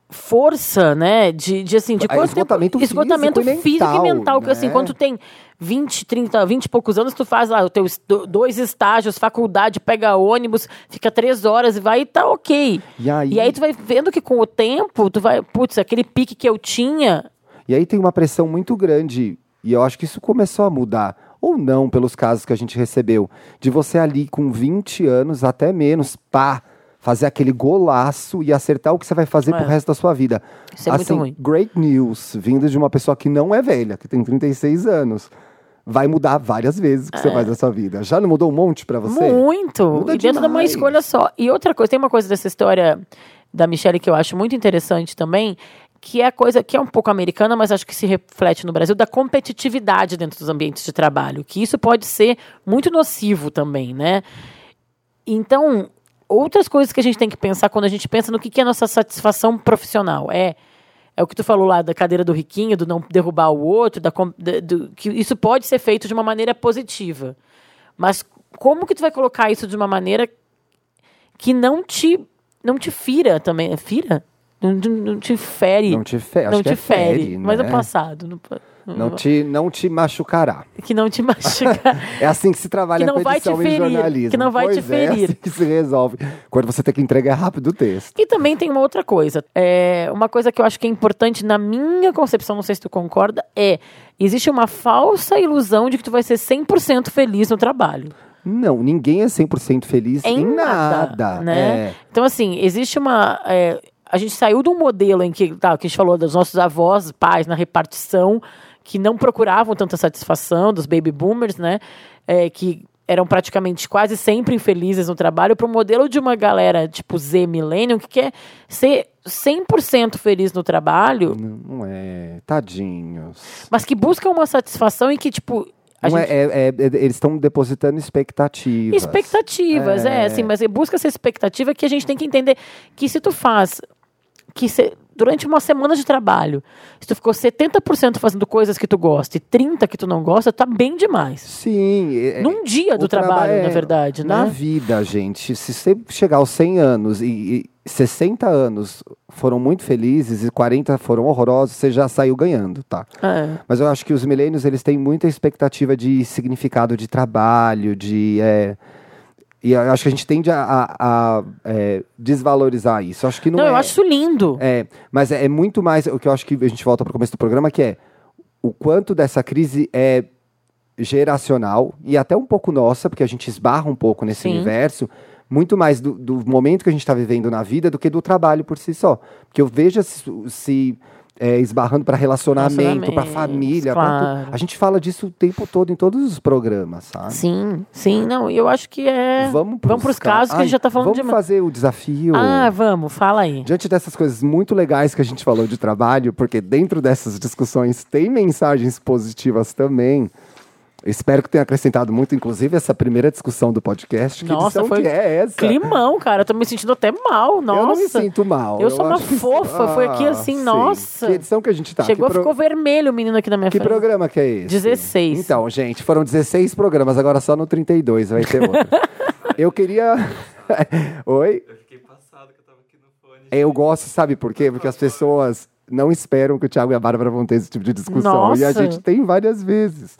força, né? De, de assim, de quanto esgotamento tempo, esgotamento físico, físico e mental, e mental, que assim, né? quando tu tem 20, 30, 20 e poucos anos, tu faz lá os teus dois estágios, faculdade, pega ônibus, fica três horas e vai e tá ok. E aí, E aí tu vai vendo que com o tempo, tu vai, putz, aquele pique que eu tinha, e aí tem uma pressão muito grande, e eu acho que isso começou a mudar, ou não, pelos casos que a gente recebeu, de você ali com 20 anos, até menos, pá, fazer aquele golaço e acertar o que você vai fazer É. pro resto da sua vida. Isso é muito assim, ruim. great news, vindo de uma pessoa que não é velha, que tem 36 anos. Vai mudar várias vezes o que você faz na sua vida. Já não mudou um monte pra você? É. Muito. Muda e dentro de uma demais. escolha só. E outra coisa, tem uma coisa dessa história da Michelle que eu acho muito interessante também, que é a coisa que é um pouco americana, mas acho que se reflete no Brasil, da competitividade dentro dos ambientes de trabalho. Que isso pode ser muito nocivo também, né? Então, outras coisas que a gente tem que pensar quando a gente pensa no que, que é a nossa satisfação profissional. É. É o que tu falou lá da cadeira do riquinho, do não derrubar o outro, da, do- que isso pode ser feito de uma maneira positiva. Mas como que tu vai colocar isso de uma maneira que não te não te fira também? Fira? Não, não- te fere. Não te fe- acho não te é fere. fere, Mas né? no passado. No, pa- Não te, não te machucará. Que não te machuca. [laughs] É assim que se trabalha Que não vai te e ferir, jornalismo. que não vai te Pois é, ferir. assim que se resolve. Quando você tem que entregar rápido o texto. E também tem uma outra coisa. É, uma coisa que eu acho que é importante na minha concepção, não sei se tu concorda, é existe uma falsa ilusão de que tu vai ser 100% feliz no trabalho. Não, ninguém é 100% feliz Em em, nada, nada. né? É. Então, assim, existe uma. é, a gente saiu de um modelo em que, tá, que a gente falou dos nossos avós, pais na repartição, que não procuravam tanta satisfação, dos baby boomers, né? É, que eram praticamente quase sempre infelizes no trabalho, para o modelo de uma galera tipo Z Millennium, que quer ser 100% feliz no trabalho, Não, não é. Tadinhos. mas que busca uma satisfação e que, tipo. É- gente- é- é- é- eles estão depositando expectativas. Expectativas, é. É. assim, mas busca essa expectativa que a gente tem que entender que se tu faz, que se- durante uma semana de trabalho, se tu ficou 70% fazendo coisas que tu gosta e 30% que tu não gosta, tá bem demais. Sim. é- Num dia do trabalho, é, na verdade, Na né? vida, gente, se você chegar aos 100 anos e, e 60 anos foram muito felizes e 40 foram horrorosos, você já saiu ganhando, tá? É. Mas eu acho que os milênios, eles têm muita expectativa de significado de trabalho, de... é, e eu acho que a gente tende a, a- a, é, desvalorizar isso. Acho que não, Não, é... eu acho isso lindo. É, mas é, é muito mais o que eu acho que a gente volta para o começo do programa, que é o quanto dessa crise é geracional e até um pouco nossa, porque a gente esbarra um pouco nesse Sim. universo, muito mais do, do momento que a gente está vivendo na vida do que do trabalho por si só. Porque eu vejo se, se é, esbarrando para relacionamento, para família. pra claro. tu- a gente fala disso o tempo todo em todos os programas, sabe? Sim, sim, não, eu acho que é. Vamos vamos pros casos que a gente já tá falando Vamos demais. fazer o desafio. Ah, vamos, fala aí. Diante dessas coisas muito legais que a gente falou de trabalho, porque dentro dessas discussões tem mensagens positivas também. Eu espero que tenha acrescentado muito, inclusive, essa primeira discussão do podcast. Que Nossa, foi que é essa? Climão, cara, eu tô me sentindo até mal, nossa. Eu não me sinto mal. Eu sou uma acho que- fofa, foi aqui Ah, assim, sim. nossa. Que edição que a gente tá? Chegou, que pro- ficou vermelho o menino aqui na minha Que frente. programa que é esse? 16. Então, gente, foram 16 programas, agora só no 32 vai ter outro. [laughs] eu queria... [laughs] Oi? Eu fiquei passado que eu tava aqui no fone. Eu gosto, sabe por quê? Porque as pessoas não esperam que o Thiago e a Bárbara vão ter esse tipo de discussão. E a Nossa. gente tem várias vezes.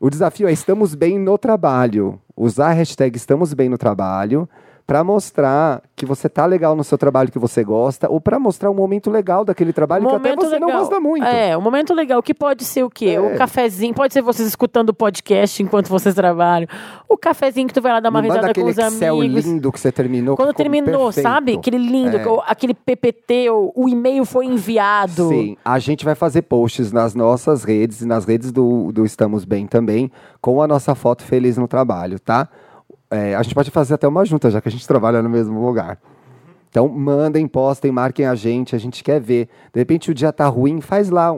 O desafio é estamos bem no trabalho. Usar a hashtag estamos bem no trabalho para mostrar que você tá legal no seu trabalho que você gosta ou para mostrar um momento legal daquele trabalho que até você não gosta muito. É, um momento legal que pode ser o quê? É. O cafezinho, pode ser vocês escutando o podcast enquanto vocês trabalham. O cafezinho que tu vai lá dar uma Me risada com os Excel amigos. lindo que você terminou. Quando terminou, perfeito. sabe? Aquele lindo, É. aquele PPT, ou o e-mail foi enviado. Sim, a gente vai fazer posts nas nossas redes e nas redes do, do Estamos Bem também, com a nossa foto feliz no trabalho, tá? É, a gente pode fazer até uma junta, já que a gente trabalha no mesmo lugar. Então, mandem, postem, marquem a gente, a gente quer ver. De repente o dia tá ruim, faz lá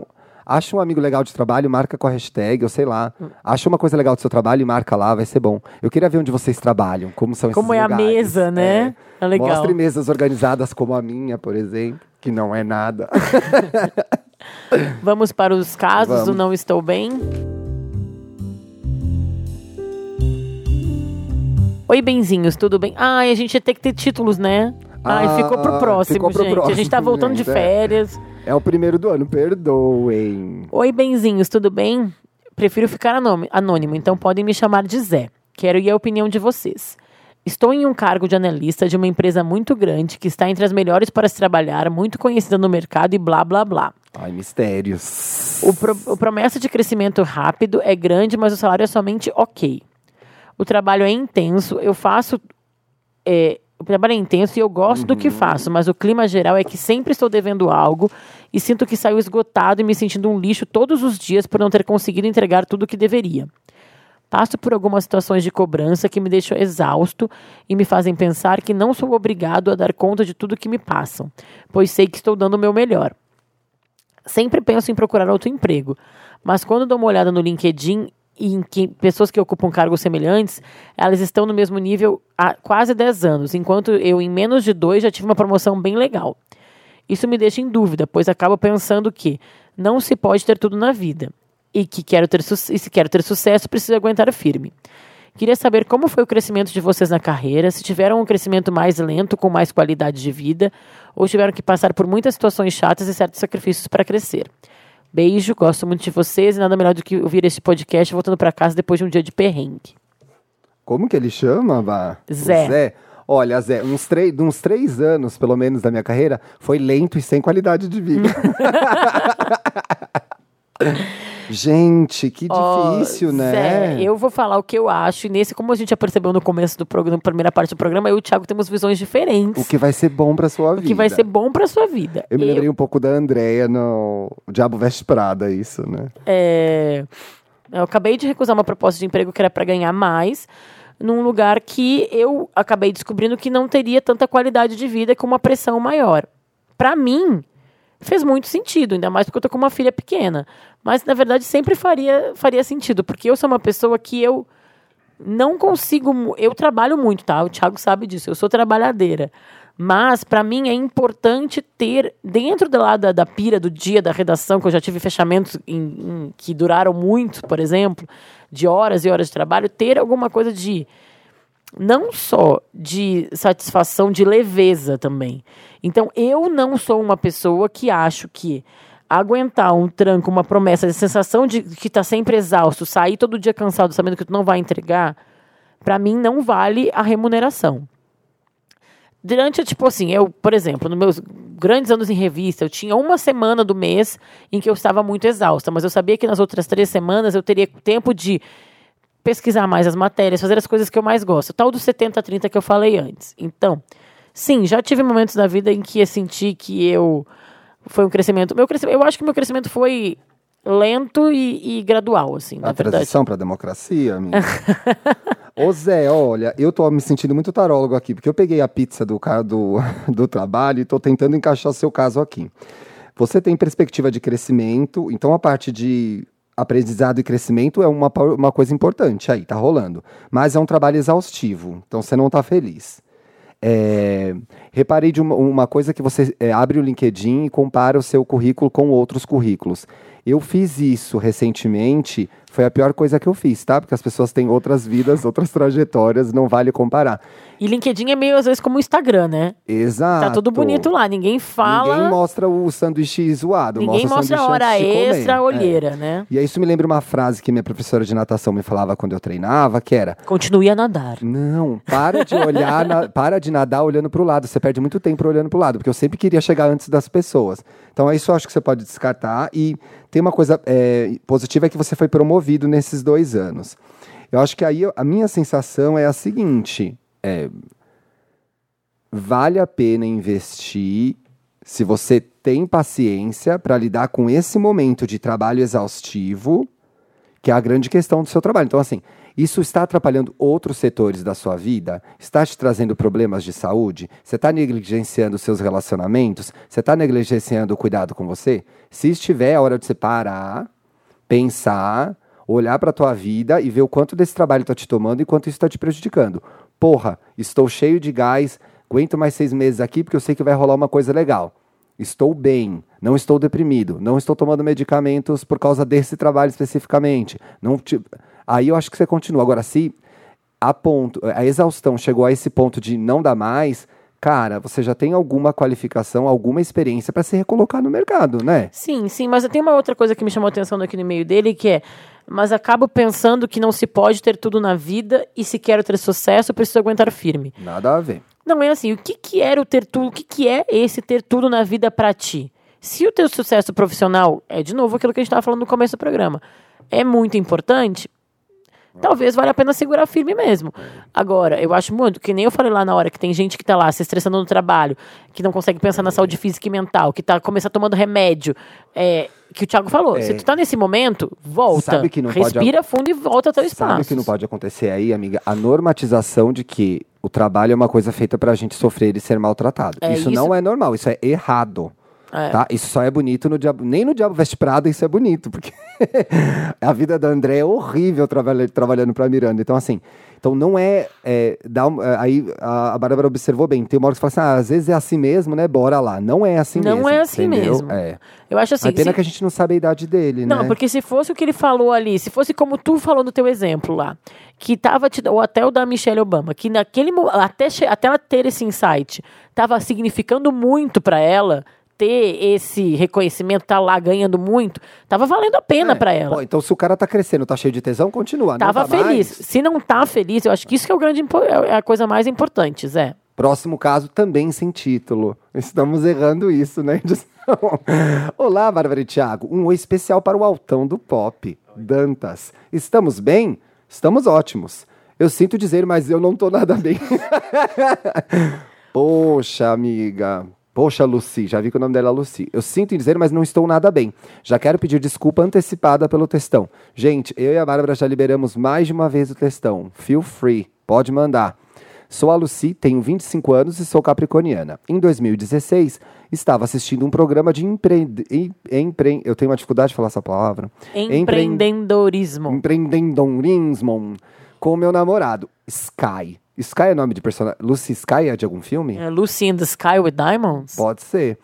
Acha um amigo legal de trabalho, marca com a hashtag, ou sei lá. Acha uma coisa legal do seu trabalho e marca lá, vai ser bom. Eu queria ver onde vocês trabalham, como são Como esses é a lugares. mesa, né? É legal. Mostre mesas organizadas como a minha, por exemplo, que não é nada. [laughs] Vamos para os casos do Vamos. Não Estou Bem. Oi, benzinhos, tudo bem? Ai, a gente ia ter que ter títulos, né? Ai, Ah, ficou pro próximo, ficou pro gente. a gente tá próximo, voltando de gente, é. férias. é o primeiro do ano, perdoem. Oi, benzinhos, tudo bem? Prefiro ficar anônimo, anônimo, então podem me chamar de Zé. Quero ir a opinião de vocês. Estou em um cargo de analista de uma empresa muito grande que está entre as melhores para se trabalhar, muito conhecida no mercado e blá blá blá. Ai, mistérios. O, pro, o promessa de crescimento rápido é grande, mas o salário é somente ok. O trabalho é intenso, eu faço. é, o trabalho é intenso e eu gosto do que faço, mas o clima geral é que sempre estou devendo algo e sinto que saio esgotado e me sentindo um lixo todos os dias por não ter conseguido entregar tudo o que deveria. Passo por algumas situações de cobrança que me deixam exausto e me fazem pensar que não sou obrigado a dar conta de tudo que me passam, pois sei que estou dando o meu melhor. Sempre penso em procurar outro emprego, mas quando dou uma olhada no LinkedIn e em que pessoas que ocupam cargos semelhantes, elas estão no mesmo nível há quase 10 anos, enquanto eu, em menos de dois, já tive uma promoção bem legal. Isso me deixa em dúvida, pois acabo pensando que não se pode ter tudo na vida e que quero ter e se quero ter sucesso, preciso aguentar firme. Queria saber como foi o crescimento de vocês na carreira, se tiveram um crescimento mais lento, com mais qualidade de vida, ou tiveram que passar por muitas situações chatas e certos sacrifícios para crescer. Beijo, gosto muito de vocês e nada melhor do que ouvir esse podcast voltando para casa depois de um dia de perrengue. Como que ele chama, Vá? Zé. Zé. Olha, Zé, uns, três, uns três anos, pelo menos, da minha carreira, foi lento e sem qualidade de vida. [laughs] Gente, que difícil, né? Zé, eu vou falar o que eu acho, e nesse, como a gente já percebeu no começo do programa, na primeira parte do programa, eu e o Thiago temos visões diferentes. O que vai ser bom pra sua o vida. que vai ser bom para sua vida. Eu me lembrei um pouco da Andrea no O Diabo Veste Prada, isso, né? É, eu acabei de recusar uma proposta de emprego que era para ganhar mais, num lugar que eu acabei descobrindo que não teria tanta qualidade de vida com uma pressão maior. Para mim, fez muito sentido, ainda mais porque eu tô com uma filha pequena. Mas, na verdade, sempre faria, faria sentido, porque eu sou uma pessoa que eu não consigo. Eu trabalho muito, tá? O Thiago sabe disso, eu sou trabalhadeira. Mas, para mim, é importante ter, dentro da, da, da pira do dia da redação, que eu já tive fechamentos em- em- que duraram muito, por exemplo, de horas e horas de trabalho, ter alguma coisa de. Não só de satisfação, de leveza também. Então, eu não sou uma pessoa que acho que aguentar um tranco, uma promessa, a sensação de que tá sempre exausto, sair todo dia cansado sabendo que tu não vai entregar, para mim não vale a remuneração. Durante, tipo assim, eu, por exemplo, nos meus grandes anos em revista, eu tinha uma semana do mês em que eu estava muito exausta, mas eu sabia que nas outras três semanas eu teria tempo de pesquisar mais as matérias, fazer as coisas que eu mais gosto. Tal do 70-30 que eu falei antes. Então, sim, já tive momentos da vida em que eu senti que eu. Foi um crescimento. Meu crescimento eu acho que meu crescimento foi lento e, e gradual, assim, na A verdade. transição pra democracia, amigo. Ô Zé, olha, eu tô me sentindo muito tarólogo aqui, porque eu peguei a pizza do, do, [laughs] do trabalho e tô tentando encaixar o seu caso aqui. Você tem perspectiva de crescimento, então a parte de aprendizado e crescimento é uma, uma coisa importante aí, tá rolando. Mas é um trabalho exaustivo, então você não tá feliz. É, reparei de uma, uma coisa que você é, abre o LinkedIn e compara o seu currículo com outros currículos. Eu fiz isso recentemente, foi a pior coisa que eu fiz, tá? Porque as pessoas têm outras vidas, outras trajetórias, não vale comparar. E LinkedIn é meio, às vezes, como o Instagram, né? Exato. Tá tudo bonito lá, ninguém fala. Ninguém mostra o sanduíche zoado. ninguém mostra, mostra a hora extra, a É. olheira, né? E aí isso me lembra uma frase que minha professora de natação me falava quando eu treinava, que era Continue a nadar. Não, para de olhar, na- [laughs] para de nadar olhando para o lado. Você perde muito tempo olhando para o lado, porque eu sempre queria chegar antes das pessoas. Então, é isso eu acho que você pode descartar. E tem uma coisa é, positiva é que você foi promovido nesses dois anos. Eu acho que aí a minha sensação é a seguinte: é, vale a pena investir se você tem paciência para lidar com esse momento de trabalho exaustivo, que é a grande questão do seu trabalho. Então, assim, Isso está atrapalhando outros setores da sua vida? Está te trazendo problemas de saúde? Você está negligenciando seus relacionamentos? Você está negligenciando o cuidado com você? Se estiver, é hora de você parar, pensar, olhar para a tua vida e ver o quanto desse trabalho está te tomando e quanto isso está te prejudicando. Porra, estou cheio de gás, aguento mais seis meses aqui porque eu sei que vai rolar uma coisa legal. Estou bem, não estou deprimido, não estou tomando medicamentos por causa desse trabalho especificamente. Não te... Aí eu acho que você continua. Agora, se a ponto, a exaustão chegou a esse ponto de não dar mais, cara, você já tem alguma qualificação, alguma experiência para se recolocar no mercado, né? Sim, sim, mas tem uma outra coisa que me chamou a atenção aqui no meio dele, que é, mas acabo pensando que não se pode ter tudo na vida e se quero ter sucesso, preciso aguentar firme. Nada a ver. Não é assim, o que que era o ter tudo, o que que é esse ter tudo na vida para ti? Se o teu sucesso profissional, é de novo aquilo que a gente estava falando no começo do programa, é muito importante, talvez valha a pena segurar firme mesmo. Agora, eu acho muito, que nem eu falei lá na hora, que tem gente que tá lá se estressando no trabalho, que não consegue pensar na saúde física e mental, que tá começando tomando remédio, é, que o Thiago falou, É. se tu tá nesse momento, volta, Sabe que não pode respira fundo e volta ao teu espaço. Sabe o que não pode acontecer aí, amiga? A normatização de que o trabalho é uma coisa feita pra gente sofrer e ser maltratado. É, isso, isso- não é normal, isso é errado. É. Tá? Isso só é bonito no Diabo. Nem no Diabo Veste Prada isso é bonito, porque [laughs] a vida da André é horrível trabalha, trabalhando pra Miranda. Então, assim, então não é. é, dá é, aí a, a Bárbara observou bem. Tem uma hora que você fala assim: ah, às vezes é assim mesmo, né? Bora lá. Não é assim Não mesmo. é assim entendeu? mesmo. É. Eu acho assim, a pena se- que a gente não sabe a idade dele, Não, né? porque se fosse o que ele falou ali, se fosse como tu falou no teu exemplo lá, que tava te, ou até o da Michelle Obama, que naquele até até ela ter esse insight, tava significando muito pra ela ter esse reconhecimento, tá lá ganhando muito, tava valendo a pena É, pra ela. então, se o cara tá crescendo, tá cheio de tesão, continua. Tava tá feliz. mais? Se não tá feliz, eu acho que isso que é o grande impo- é a coisa mais importante, Zé. Próximo caso, também sem título. Estamos errando isso, né? [laughs] Olá, Bárbara e Thiago. Um oi especial para o altão do pop, Dantas. Estamos bem? Estamos ótimos. Eu sinto dizer, mas eu não tô nada bem. [laughs] Poxa, amiga. Poxa, Lucy, já vi que o nome dela é Lucy. Eu sinto em dizer, mas não estou nada bem. Já quero pedir desculpa antecipada pelo textão. Gente, eu e a Bárbara já liberamos mais de uma vez o textão. Feel free, pode mandar. Sou a Lucy, tenho 25 anos e sou capricorniana. Em 2016, estava assistindo um programa de empreende... em- empre... Eu tenho uma dificuldade de falar essa palavra. Empre- Empreendedorismo. Empreendedorismo com meu namorado, Sky. Sky é nome de personagem. Lucy Sky é de algum filme? É, Lucy in the Sky with Diamonds? Pode ser.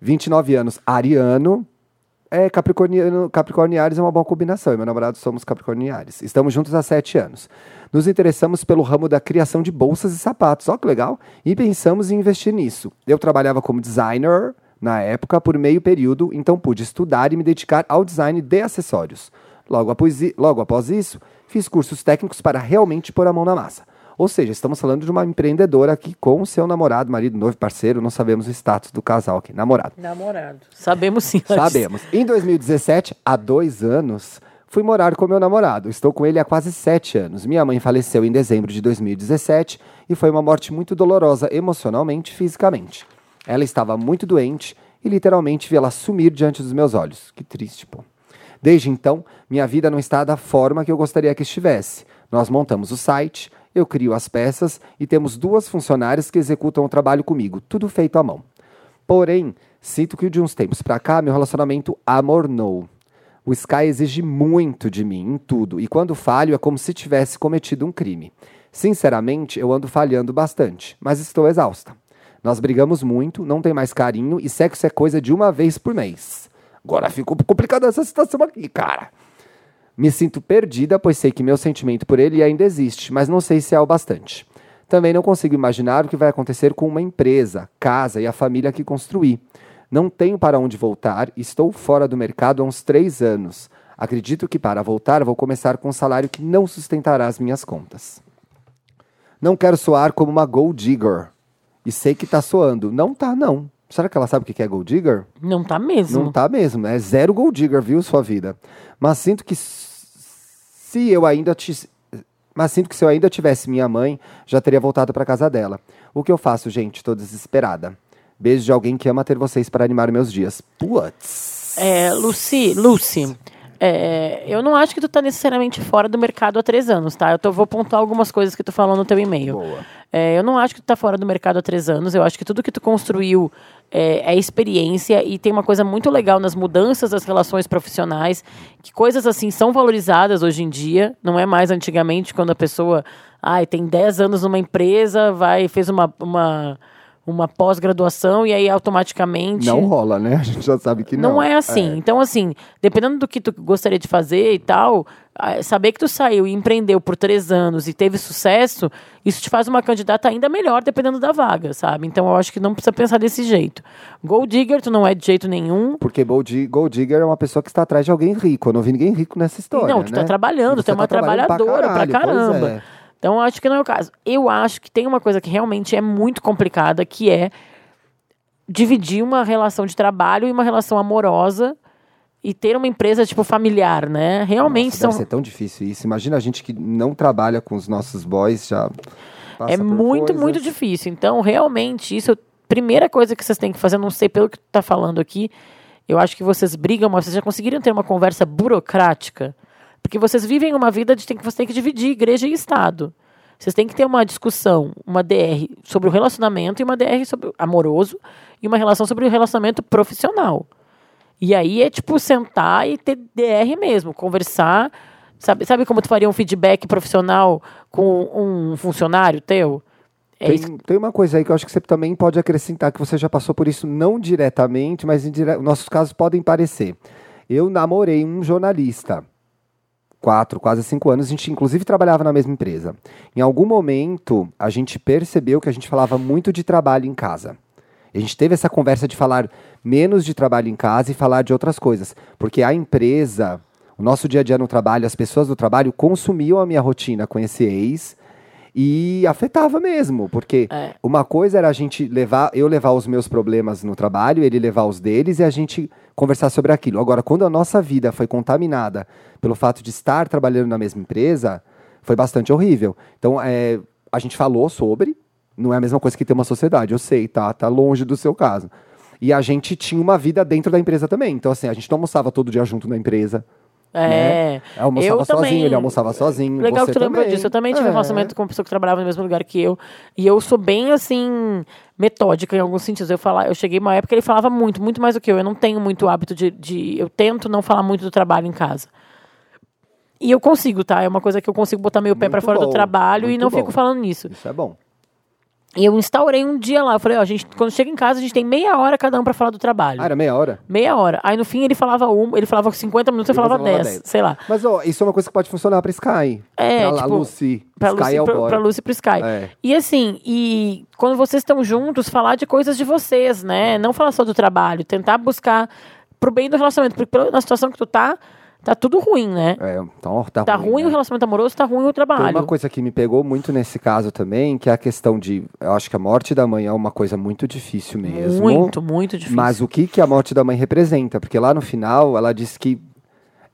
29 anos, ariano. É, capricorniano, capricorniares é uma boa combinação. Eu e meu namorado somos capricorniares. Estamos juntos há sete anos. Nos interessamos pelo ramo da criação de bolsas e sapatos. Ó, que legal. E pensamos em investir nisso. Eu trabalhava como designer na época por meio período, então pude estudar e me dedicar ao design de acessórios. Logo após, logo após isso, fiz cursos técnicos para realmente pôr a mão na massa. Ou seja, estamos falando de uma empreendedora aqui com o seu namorado, marido, noivo, parceiro, não sabemos o status do casal aqui, namorado. Namorado. Sabemos sim. Sabemos. Em 2017, há dois anos, fui morar com meu namorado. Estou com ele há quase sete anos. Minha mãe faleceu em dezembro de 2017 e foi uma morte muito dolorosa emocionalmente e fisicamente. Ela estava muito doente e literalmente vi ela sumir diante dos meus olhos. Que triste, pô. Desde então, minha vida não está da forma que eu gostaria que estivesse. Nós montamos o site, eu crio as peças e temos duas funcionárias que executam o trabalho comigo, tudo feito à mão. Porém, sinto que de uns tempos pra cá, meu relacionamento amornou. O Sky exige muito de mim em tudo, e quando falho é como se tivesse cometido um crime. Sinceramente, eu ando falhando bastante, mas estou exausta. Nós brigamos muito, não tem mais carinho e sexo é coisa de uma vez por mês. Agora ficou complicada essa situação aqui, cara. Me sinto perdida, pois sei que meu sentimento por ele ainda existe, mas não sei se é o bastante. Também não consigo imaginar o que vai acontecer com uma empresa, casa e a família que construí. Não tenho para onde voltar e estou fora do mercado há uns três anos. Acredito que para voltar vou começar com um salário que não sustentará as minhas contas. Não quero soar como uma gold digger. E sei que tá soando. Não tá, não. Será que ela sabe o que é gold digger? Não tá mesmo. Não tá mesmo, é zero gold digger, viu, sua vida. Mas sinto que se eu ainda ti- mas sinto que se eu ainda tivesse minha mãe, já teria voltado para casa dela. O que eu faço, gente? Tô desesperada. Beijo de alguém que ama ter vocês para animar meus dias. Putz. É, Lucy, Lucy, É, eu não acho que tu tá necessariamente fora do mercado há três anos, tá? Eu tô, vou pontuar algumas coisas que tu falou no teu e-mail. Boa. É, eu não acho que tu tá fora do mercado há três anos. Eu acho que tudo que tu construiu é, é experiência e tem uma coisa muito legal nas mudanças das relações profissionais, que coisas assim são valorizadas hoje em dia. Não é mais antigamente quando a pessoa ai, tem 10 anos numa empresa, vai fez uma, uma, uma pós-graduação e aí automaticamente Não rola, né? A gente já sabe que não. não é assim. Então, assim, dependendo do que tu gostaria de fazer e tal, saber que tu saiu e empreendeu por três anos e teve sucesso, isso te faz uma candidata ainda melhor, dependendo da vaga, sabe? Então, eu acho que não precisa pensar desse jeito. Gold digger, tu não é de jeito nenhum. Porque Gold Di- Gold Digger é uma pessoa que está atrás de alguém rico. Eu não vi ninguém rico nessa história. não, tu tá né? trabalhando, tu é uma tá trabalhando trabalhadora pra, caralho, pois caramba. é. Então, eu acho que não é o caso. Eu acho que tem uma coisa que realmente é muito complicada, que é dividir uma relação de trabalho e uma relação amorosa e ter uma empresa, tipo, familiar, né? Realmente Nossa, são... Deve ser tão difícil isso. Imagina a gente que não trabalha com os nossos boys já. É muito, coisas. muito difícil. Então, realmente, isso, primeira coisa que vocês têm que fazer, não sei pelo que tu tá falando aqui, eu acho que vocês brigam, mas vocês já conseguiram ter uma conversa burocrática? Porque vocês vivem uma vida de tem que você tem que dividir igreja e Estado. Vocês têm que ter uma discussão, uma DR sobre o relacionamento e uma DR sobre o amoroso e uma relação sobre o relacionamento profissional. E aí é tipo sentar e ter DR mesmo, conversar. Sabe, sabe como tu faria um feedback profissional com um funcionário teu? É isso Tem, tem uma coisa aí que eu acho que você também pode acrescentar, que você já passou por isso, não diretamente, mas indire... nossos casos podem parecer. Eu namorei um jornalista. Quatro, quase cinco anos. A gente, inclusive, trabalhava na mesma empresa. Em algum momento, a gente percebeu que a gente falava muito de trabalho em casa. A gente teve essa conversa de falar menos de trabalho em casa e falar de outras coisas. Porque a empresa, o nosso dia a dia no trabalho, as pessoas do trabalho consumiam a minha rotina com esse ex e afetava mesmo, porque É. uma coisa era a gente levar, eu levar os meus problemas no trabalho, ele levar os deles e a gente conversar sobre aquilo. Agora, quando a nossa vida foi contaminada pelo fato de estar trabalhando na mesma empresa, foi bastante horrível. Então, é, a gente falou sobre, não é a mesma coisa que ter uma sociedade, eu sei, tá, tá longe do seu caso. E a gente tinha uma vida dentro da empresa também. Então, assim, a gente não almoçava todo dia junto na empresa. É. Eu almoçava Eu sozinho, também- ele almoçava sozinho. Legal que tu lembrou também. disso. Eu também tive um É. relacionamento com uma pessoa que trabalhava no mesmo lugar que eu. E eu sou bem, assim, metódica em alguns sentidos. Eu, falar, eu cheguei uma época que ele falava muito, muito mais do que eu. Eu não tenho muito hábito de, de. Eu tento não falar muito do trabalho em casa. E eu consigo, tá? É uma coisa que eu consigo botar meu pé pra fora do bom, trabalho e muito não bom. fico falando nisso. Isso é bom. E eu instaurei um dia lá. Eu falei, ó, a gente, quando chega em casa, a gente tem meia hora cada um pra falar do trabalho. Ah, era meia hora? Meia hora. Aí no fim ele falava um, ele falava 50 minutos, eu falava falava 10, 10. sei lá. Mas, ó, isso é uma coisa que pode funcionar pra Sky. É, pra tipo, Lucy. Pra Sky Lucy, é o pra, pra Lucy e pro Sky. É. E assim, e quando vocês estão juntos, falar de coisas de vocês, né? Não falar só do trabalho, tentar buscar pro bem do relacionamento, porque pela- na situação que tu tá, tá tudo ruim, né? É, então, tá, Tá ruim, né? o relacionamento amoroso, tá ruim o Tem trabalho. uma coisa que me pegou muito nesse caso também, que é a questão de. Eu acho que a morte da mãe é uma coisa muito difícil mesmo. Muito, muito difícil. Mas o que, que a morte da mãe representa? Porque lá no final ela disse que.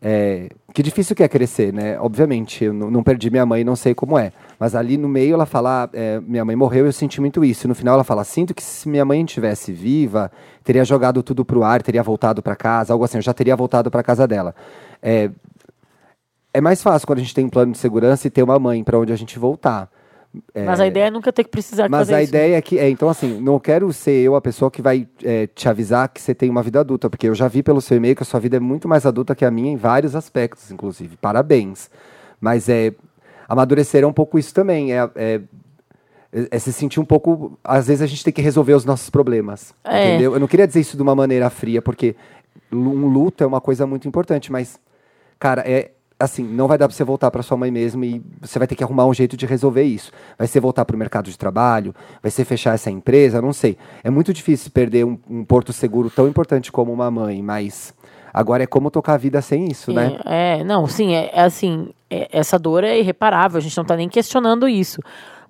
É, que difícil que é crescer, né? Obviamente, eu não, perdi minha mãe, não sei como é. Mas ali no meio ela fala: é, minha mãe morreu eu senti muito isso. No final ela fala: sinto que se minha mãe estivesse viva, teria jogado tudo pro ar, teria voltado para casa, algo assim, eu já teria voltado para casa dela. É, é mais fácil quando a gente tem um plano de segurança e ter uma mãe para onde a gente voltar. Mas a ideia é nunca ter que precisar Mas fazer a isso. ideia é que, é, então assim, não quero ser eu a pessoa que vai é, te avisar que você tem uma vida adulta, porque eu já vi pelo seu e-mail que a sua vida é muito mais adulta que a minha em vários aspectos, inclusive. Parabéns. Mas é amadurecer é um pouco isso também, é, é, é- é se sentir um pouco. Às vezes a gente tem que resolver os nossos problemas. É. Entendeu? Eu não queria dizer isso de uma maneira fria, porque um luto é uma coisa muito importante, mas, cara, é. Assim, não vai dar pra você voltar pra sua mãe mesmo e você vai ter que arrumar um jeito de resolver isso. Vai ser voltar pro mercado de trabalho, vai ser fechar essa empresa, não sei. É muito difícil perder um, um porto seguro tão importante como uma mãe, mas agora é como tocar a vida sem isso, né? É, não, sim, é, é assim, é- essa dor é irreparável, a gente não tá nem questionando isso.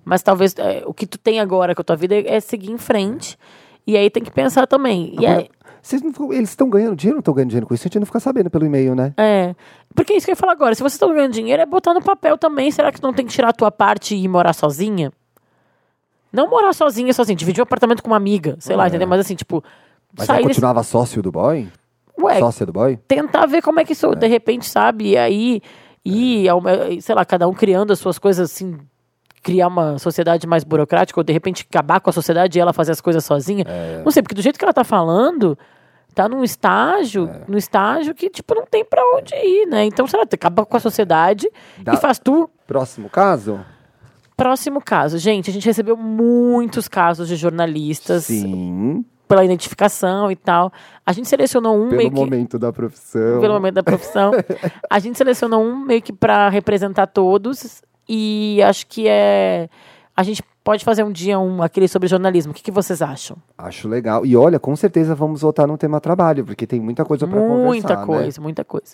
Mas talvez é, o que tu tem agora com a tua vida é, é seguir em frente. E aí tem que pensar também. E Agora, é, vocês não ficam- eles estão ganhando dinheiro ou não estão ganhando dinheiro com isso? A gente não fica sabendo pelo e-mail, né? é. Porque é isso que eu ia falar agora. Se vocês estão ganhando dinheiro, é botar no papel também. Será que não tem que tirar a tua parte e ir morar sozinha? Não morar sozinha, sozinha. Dividir o apartamento com uma amiga, sei lá, É. entendeu? Mas assim, tipo, Mas aí desse- continuava sócio do boy? Ué, Sócia do boy? tentar ver como é que isso, de repente, sabe? E aí, e, ao- sei lá, cada um criando as suas coisas assim, criar uma sociedade mais burocrática, ou de repente acabar com a sociedade e ela fazer as coisas sozinha. Não sei, porque do jeito que ela tá falando, tá num estágio, num estágio que, tipo, não tem pra onde ir, né? Então, sei lá, acaba com a sociedade Dá- e faz tu. Próximo caso? Próximo caso. Gente, a gente recebeu muitos casos de jornalistas Sim. pela identificação e tal. A gente selecionou um Pelo meio que momento da profissão. pelo momento da profissão. [laughs] A gente selecionou um meio que para representar todos e acho que é a gente pode fazer um dia um aquele sobre jornalismo. O que, que vocês acham? Acho legal. E olha, com certeza vamos voltar no tema trabalho, porque tem muita coisa para conversar. muita né? coisa, muita coisa.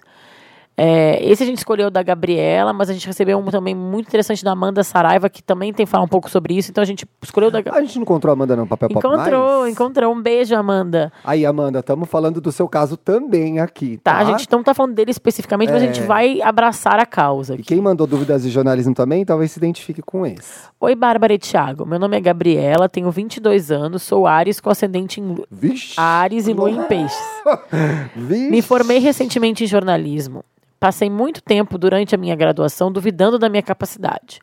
É, esse a gente escolheu da Gabriela, mas a gente recebeu um também muito interessante da Amanda Saraiva, que também tem que falar um pouco sobre isso. Então a gente escolheu da A gente não encontrou a Amanda no papel pop Encontrou, encontrou. Um beijo, Amanda. Aí, Amanda, estamos falando do seu caso também aqui, Tá, tá? a gente não tá falando dele especificamente, mas a gente É. vai abraçar a causa. E quem mandou dúvidas de jornalismo também, talvez se identifique com esse. Oi, Bárbara e Thiago. Meu nome é Gabriela, tenho 22 anos, sou Ares com ascendente em Lu- Vixe! Ares e Lua em Peixes. [laughs] Vixe! Me formei recentemente em jornalismo. Passei muito tempo durante a minha graduação duvidando da minha capacidade.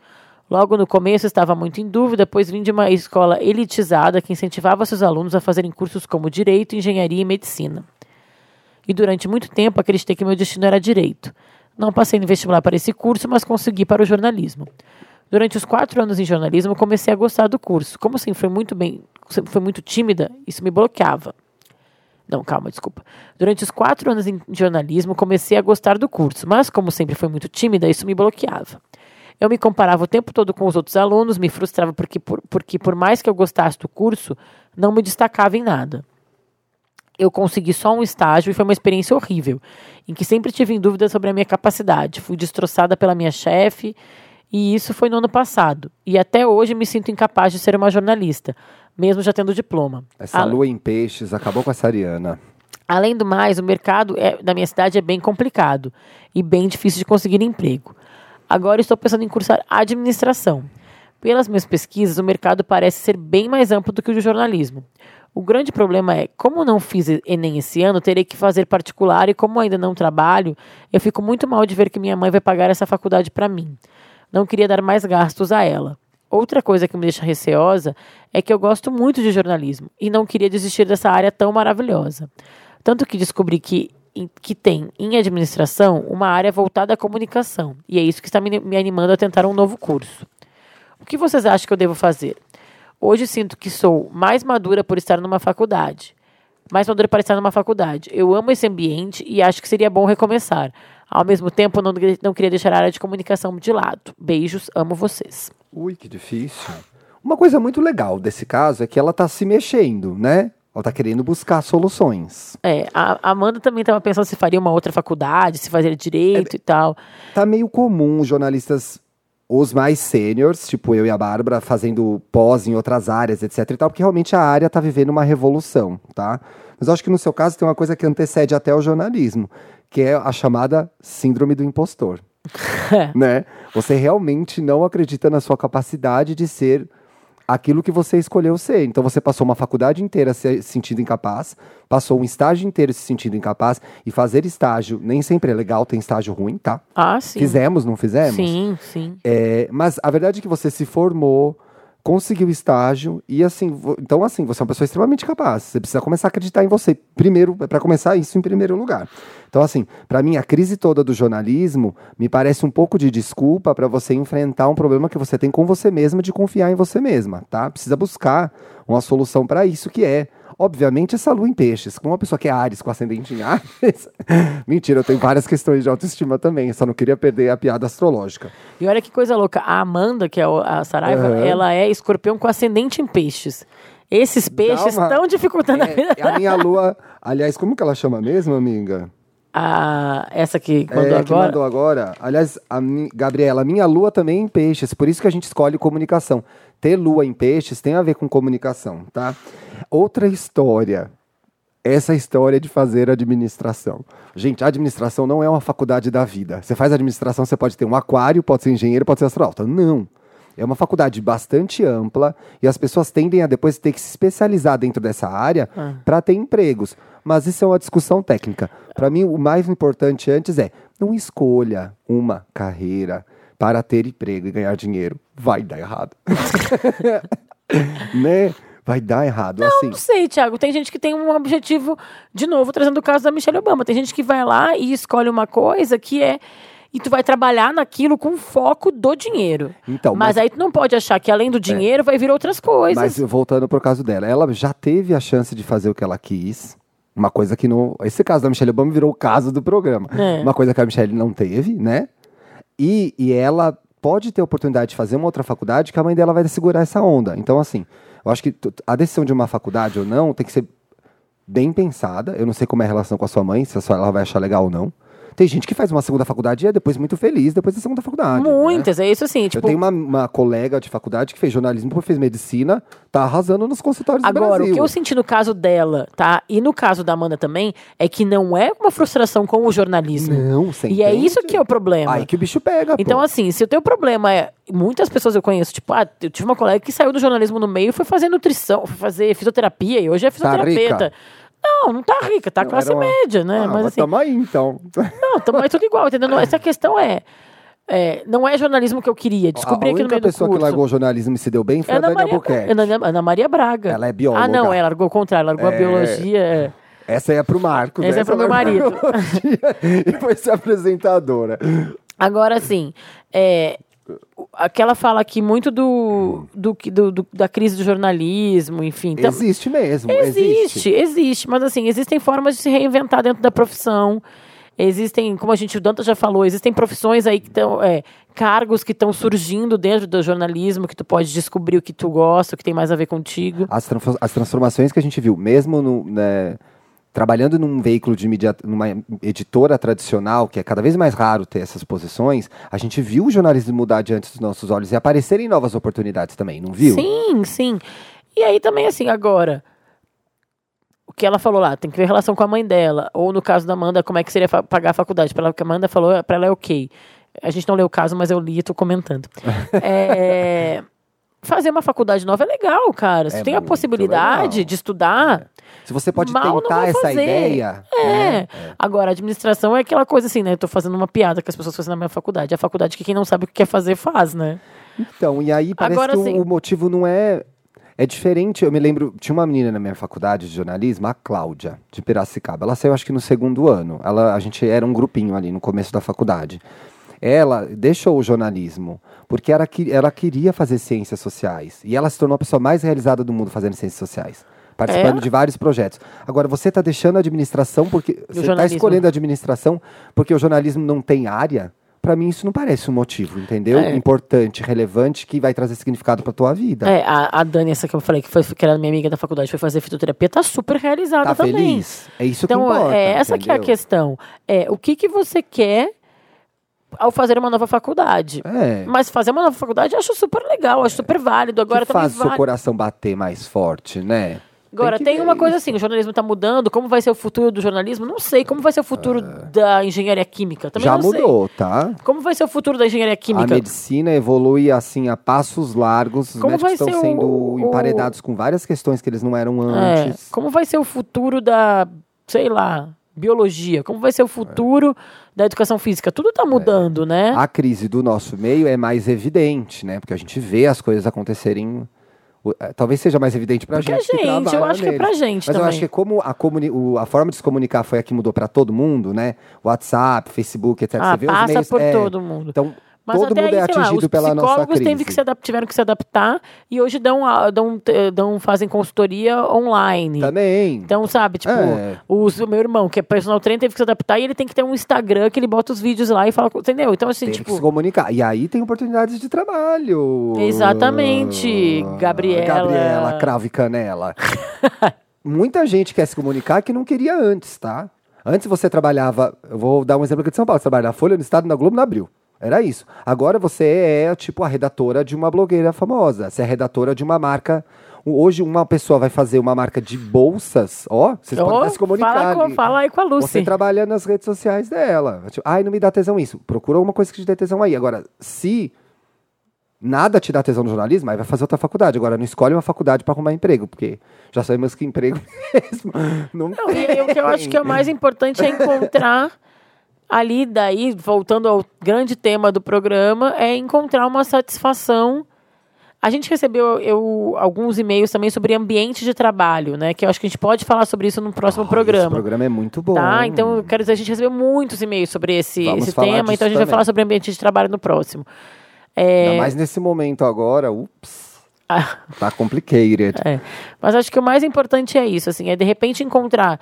Logo no começo estava muito em dúvida, pois vim de uma escola elitizada que incentivava seus alunos a fazerem cursos como direito, engenharia e medicina. E durante muito tempo acreditei que meu destino era direito. Não passei no vestibular para esse curso, mas consegui para o jornalismo. Durante os quatro anos em jornalismo, comecei a gostar do curso. Como sempre fui muito bem, sempre fui muito tímida, isso me bloqueava. Não, calma, desculpa. Durante os quatro anos em jornalismo, comecei a gostar do curso, mas como sempre fui muito tímida, isso me bloqueava. Eu me comparava o tempo todo com os outros alunos, me frustrava porque por, porque por mais que eu gostasse do curso, não me destacava em nada. Eu consegui só um estágio e foi uma experiência horrível, em que sempre tive em dúvida sobre a minha capacidade. Fui destroçada pela minha chefe, e isso foi no ano passado. E até hoje me sinto incapaz de ser uma jornalista, mesmo já tendo diploma. Essa A- lua em peixes acabou com essa Ariana. Além do mais, o mercado é- da minha cidade é bem complicado e bem difícil de conseguir emprego. Agora estou pensando em cursar administração. Pelas minhas pesquisas, o mercado parece ser bem mais amplo do que o de jornalismo. O grande problema é, como não fiz Enem esse ano, terei que fazer particular e como ainda não trabalho, eu fico muito mal de ver que minha mãe vai pagar essa faculdade para mim. Não queria dar mais gastos a ela. Outra coisa que me deixa receosa é que eu gosto muito de jornalismo e não queria desistir dessa área tão maravilhosa. Tanto que descobri que, que tem em administração uma área voltada à comunicação. E é isso que está me, me animando a tentar um novo curso. O que vocês acham que eu devo fazer? Hoje sinto que sou mais madura por estar numa faculdade. Mais madura para estar numa faculdade. Eu amo esse ambiente e acho que seria bom recomeçar. Ao mesmo tempo, não, não queria deixar a área de comunicação de lado. Beijos, amo vocês. Ui, que difícil. Uma coisa muito legal desse caso é que ela tá se mexendo, né? Ela tá querendo buscar soluções. É, a Amanda também estava pensando se faria uma outra faculdade, se fazer direito e tal. Tá meio comum jornalistas, os mais sêniores, tipo eu e a Bárbara, fazendo pós em outras áreas, etc e tal, porque realmente a área tá vivendo uma revolução, tá? Mas eu acho que no seu caso tem uma coisa que antecede até o jornalismo, que é a chamada síndrome do impostor. [laughs] né? Você realmente não acredita na sua capacidade de ser aquilo que você escolheu ser. Então você passou uma faculdade inteira se sentindo incapaz, passou um estágio inteiro se sentindo incapaz, e fazer estágio nem sempre é legal, tem estágio ruim, tá? Ah, sim. Fizemos, não fizemos? Sim, sim. É, mas a verdade é que você se formou, conseguiu estágio e assim, então assim, você é uma pessoa extremamente capaz. Você precisa começar a acreditar em você primeiro, para começar isso em primeiro lugar. Então assim, para mim a crise toda do jornalismo me parece um pouco de desculpa para você enfrentar um problema que você tem com você mesma de confiar em você mesma, tá? Precisa buscar uma solução para isso que é Obviamente, essa lua em peixes, com uma pessoa que é Ares, com ascendente em Ares. [laughs] Mentira, eu tenho várias questões de autoestima também, só não queria perder a piada astrológica. E olha que coisa louca. A Amanda, que é a Saraiva, Aham. ela é escorpião com ascendente em peixes. Esses peixes uma- estão dificultando a vida. É, a minha lua, aliás, como que ela chama mesmo, amiga? A, essa que mandou é, que agora. mandou agora. Aliás, a Gabriela, a minha lua também é em peixes, por isso que a gente escolhe comunicação. Ter lua em peixes tem a ver com comunicação, tá? Outra história. Essa história de fazer administração. Gente, a administração não é uma faculdade da vida. Você faz administração, você pode ter um aquário, pode ser engenheiro, pode ser astronauta. Não. É uma faculdade bastante ampla e as pessoas tendem a depois ter que se especializar dentro dessa área Ah. para ter empregos. Mas isso é uma discussão técnica. Para mim, o mais importante antes é não escolha uma carreira para ter emprego e ganhar dinheiro. Vai dar errado. [laughs] né? Vai dar errado. assim, Não sei, Thiago. Tem gente que tem um objetivo, de novo, trazendo o caso da Michelle Obama. Tem gente que vai lá e escolhe uma coisa que é. E tu vai trabalhar naquilo com foco do dinheiro. Então, mas, mas- aí tu não pode achar que além do dinheiro vai vir outras coisas. Mas voltando pro caso dela, ela já teve a chance de fazer o que ela quis. Uma coisa que não. Esse caso da Michelle Obama virou o caso do programa. É. Uma coisa que a Michelle não teve, né? E, e ela pode ter a oportunidade de fazer uma outra faculdade que a mãe dela vai segurar essa onda. Então, assim, eu acho que a decisão de uma faculdade ou não tem que ser bem pensada. Eu não sei como é a relação com a sua mãe, se a sua, ela vai achar legal ou não. Tem gente que faz uma segunda faculdade e é depois muito feliz depois da segunda faculdade. né? Muitas, é isso assim. Eu Tipo, tenho uma, uma colega de faculdade que fez jornalismo, depois fez medicina, tá arrasando nos consultórios do Agora, Brasil. o que eu senti no caso dela, tá? E no caso da Amanda também, é que não é uma frustração com o jornalismo. Não, você E é entende? isso que é o problema. Aí que o bicho pega, pô. Então, assim, se o teu problema é. Muitas pessoas eu conheço, tipo, ah, eu tive uma colega que saiu do jornalismo no meio e foi fazer nutrição, foi fazer fisioterapia e hoje é fisioterapeuta. rica? Não, não tá rica, tá Não, classe uma- média, né? Ah, mas mas assim, tamo aí, então. [laughs] não, tamo, é tudo igual, entendeu? Essa questão é, é, Não é jornalismo que eu queria. Descobri a aqui no meio do pessoa curso. que largou o jornalismo e se deu bem foi a Ana Dani Maria, Albuquerque. Ana, Ana Maria Braga. Ela é bióloga. Ah, não, ela largou o contrário, largou a É. biologia. é. Essa aí é pro Marcos. Essa é essa pro meu largou marido. [laughs] e foi ser apresentadora. Agora, assim, é, aquela fala aqui muito do, do, do- do- da crise do jornalismo, enfim. Então, existe mesmo, existe, existe, mas assim, existem formas de se reinventar dentro da profissão. Existem, como a gente, o Danta já falou, existem profissões aí que estão, é, cargos que estão surgindo dentro do jornalismo, que tu pode descobrir o que tu gosta, o que tem mais a ver contigo. As, as transformações que a gente viu, mesmo no, né, trabalhando num veículo de mídia, numa editora tradicional, que é cada vez mais raro ter essas posições, a gente viu o jornalismo mudar diante dos nossos olhos e aparecerem novas oportunidades também, não viu? Sim, sim. E aí também, assim, agora. O que ela falou lá, tem que ver relação com a mãe dela. Ou no caso da Amanda, como é que seria pagar a faculdade. O que a Amanda falou, pra ela é ok. A gente não leu o caso, mas eu li e tô comentando. [laughs] É, fazer uma faculdade nova é legal, cara. Se É tem a possibilidade legal. de estudar, Se você pode tentar essa fazer. ideia. é. né? Agora, a administração é aquela coisa assim, né? Eu tô fazendo uma piada que as pessoas fazem na minha faculdade. A faculdade que quem não sabe o que quer fazer, faz, né? Então, e aí parece Agora, que o- assim- o motivo não é. É diferente. Eu me lembro, tinha uma menina na minha faculdade de jornalismo, a Cláudia, de Piracicaba. Ela saiu, acho que no segundo ano. Ela, a gente era um grupinho ali no começo da faculdade. Ela deixou o jornalismo porque ela, ela queria fazer ciências sociais. E ela se tornou a pessoa mais realizada do mundo fazendo ciências sociais. Participando É? de vários projetos. Agora, você está deixando a administração porque. Você está escolhendo a administração porque o jornalismo não tem área. Para mim, isso não parece um motivo, entendeu? É. Importante, relevante, que vai trazer significado para tua vida. É, a, a Dani, essa que eu falei, que, foi, que era minha amiga da faculdade, foi fazer fitoterapia, tá super realizada Tá também. feliz? É isso Então, que importa. é, essa que é a entendeu? questão. É, o que, que você quer ao fazer uma nova faculdade? É. Mas fazer uma nova faculdade eu acho super legal, acho super válido. Agora que também faz o seu coração bater mais forte, né? Agora, tem, ver uma coisa isso. assim, o jornalismo está mudando, como vai ser o futuro do jornalismo? Não sei. Como vai ser o futuro da engenharia química? Também É. Já não sei. mudou, tá? Como vai ser o futuro da engenharia A química? medicina evolui assim a passos largos. Os Como médicos vai estão sendo o- emparedados com várias questões que eles não eram É, antes. como vai ser o futuro da, sei lá, biologia? Como vai ser o futuro da educação física? Tudo está mudando, né? A crise do nosso meio é mais evidente, né? Porque a gente vê as coisas acontecerem. é, Talvez seja mais evidente Porque a gente. que gente, eu acho que é neles. pra gente Mas eu também. acho que como a, comuni- o- a forma de se comunicar foi a que mudou pra todo mundo, né? WhatsApp, Facebook, etc. Ah, Você vê os passa por é, todo mundo. Então, Mas todo até mundo aí, é sei lá, atingido os pela nossa psicólogos crise. que se adap- tiveram que se adaptar e hoje dão, dão, eh, dão, fazem consultoria online. Também. Então, sabe, tipo, É. os- o meu irmão, que é personal trainer, teve que se adaptar e ele tem que ter um Instagram que ele bota os vídeos lá e fala, entendeu? Então, assim, Teve tipo, que se comunicar. E aí tem oportunidades de trabalho. Exatamente, Gabriela. Gabriela, cravo e canela. [laughs] Muita gente quer se comunicar que não queria antes, tá? Antes você trabalhava, eu vou dar um exemplo aqui de São Paulo, você trabalhava na Folha, no Estado, na Globo, na Abril. Era isso. Agora você é, tipo, a redatora de uma blogueira famosa. Você é a redatora de uma marca. Hoje uma pessoa vai fazer uma marca de bolsas, ó, vocês Ô, podem se comunicar. fala, com, fala aí com a Lucy. Você trabalha nas redes sociais dela. Tipo, ai, não me dá tesão isso. Procura alguma coisa que te dê tesão aí. Agora, se nada te dá tesão no jornalismo, aí vai fazer outra faculdade. Agora, não escolhe uma faculdade para arrumar emprego, porque já sabemos que emprego [laughs] mesmo não, Não, e aí o que eu acho que é o mais importante é encontrar ali, daí, voltando ao grande tema do programa, é encontrar uma satisfação. A gente recebeu eu, alguns e-mails também sobre ambiente de trabalho, né? Que eu acho que a gente pode falar sobre isso no próximo Esse programa. programa é muito bom. Tá, então eu quero dizer, a gente recebeu muitos e-mails sobre esse, Vamos esse tema, então a gente vai também. falar sobre ambiente de trabalho no próximo. É, Ainda mais nesse momento agora, ups, ah, tá complicated. É. Mas acho que o mais importante é isso, assim, é de repente encontrar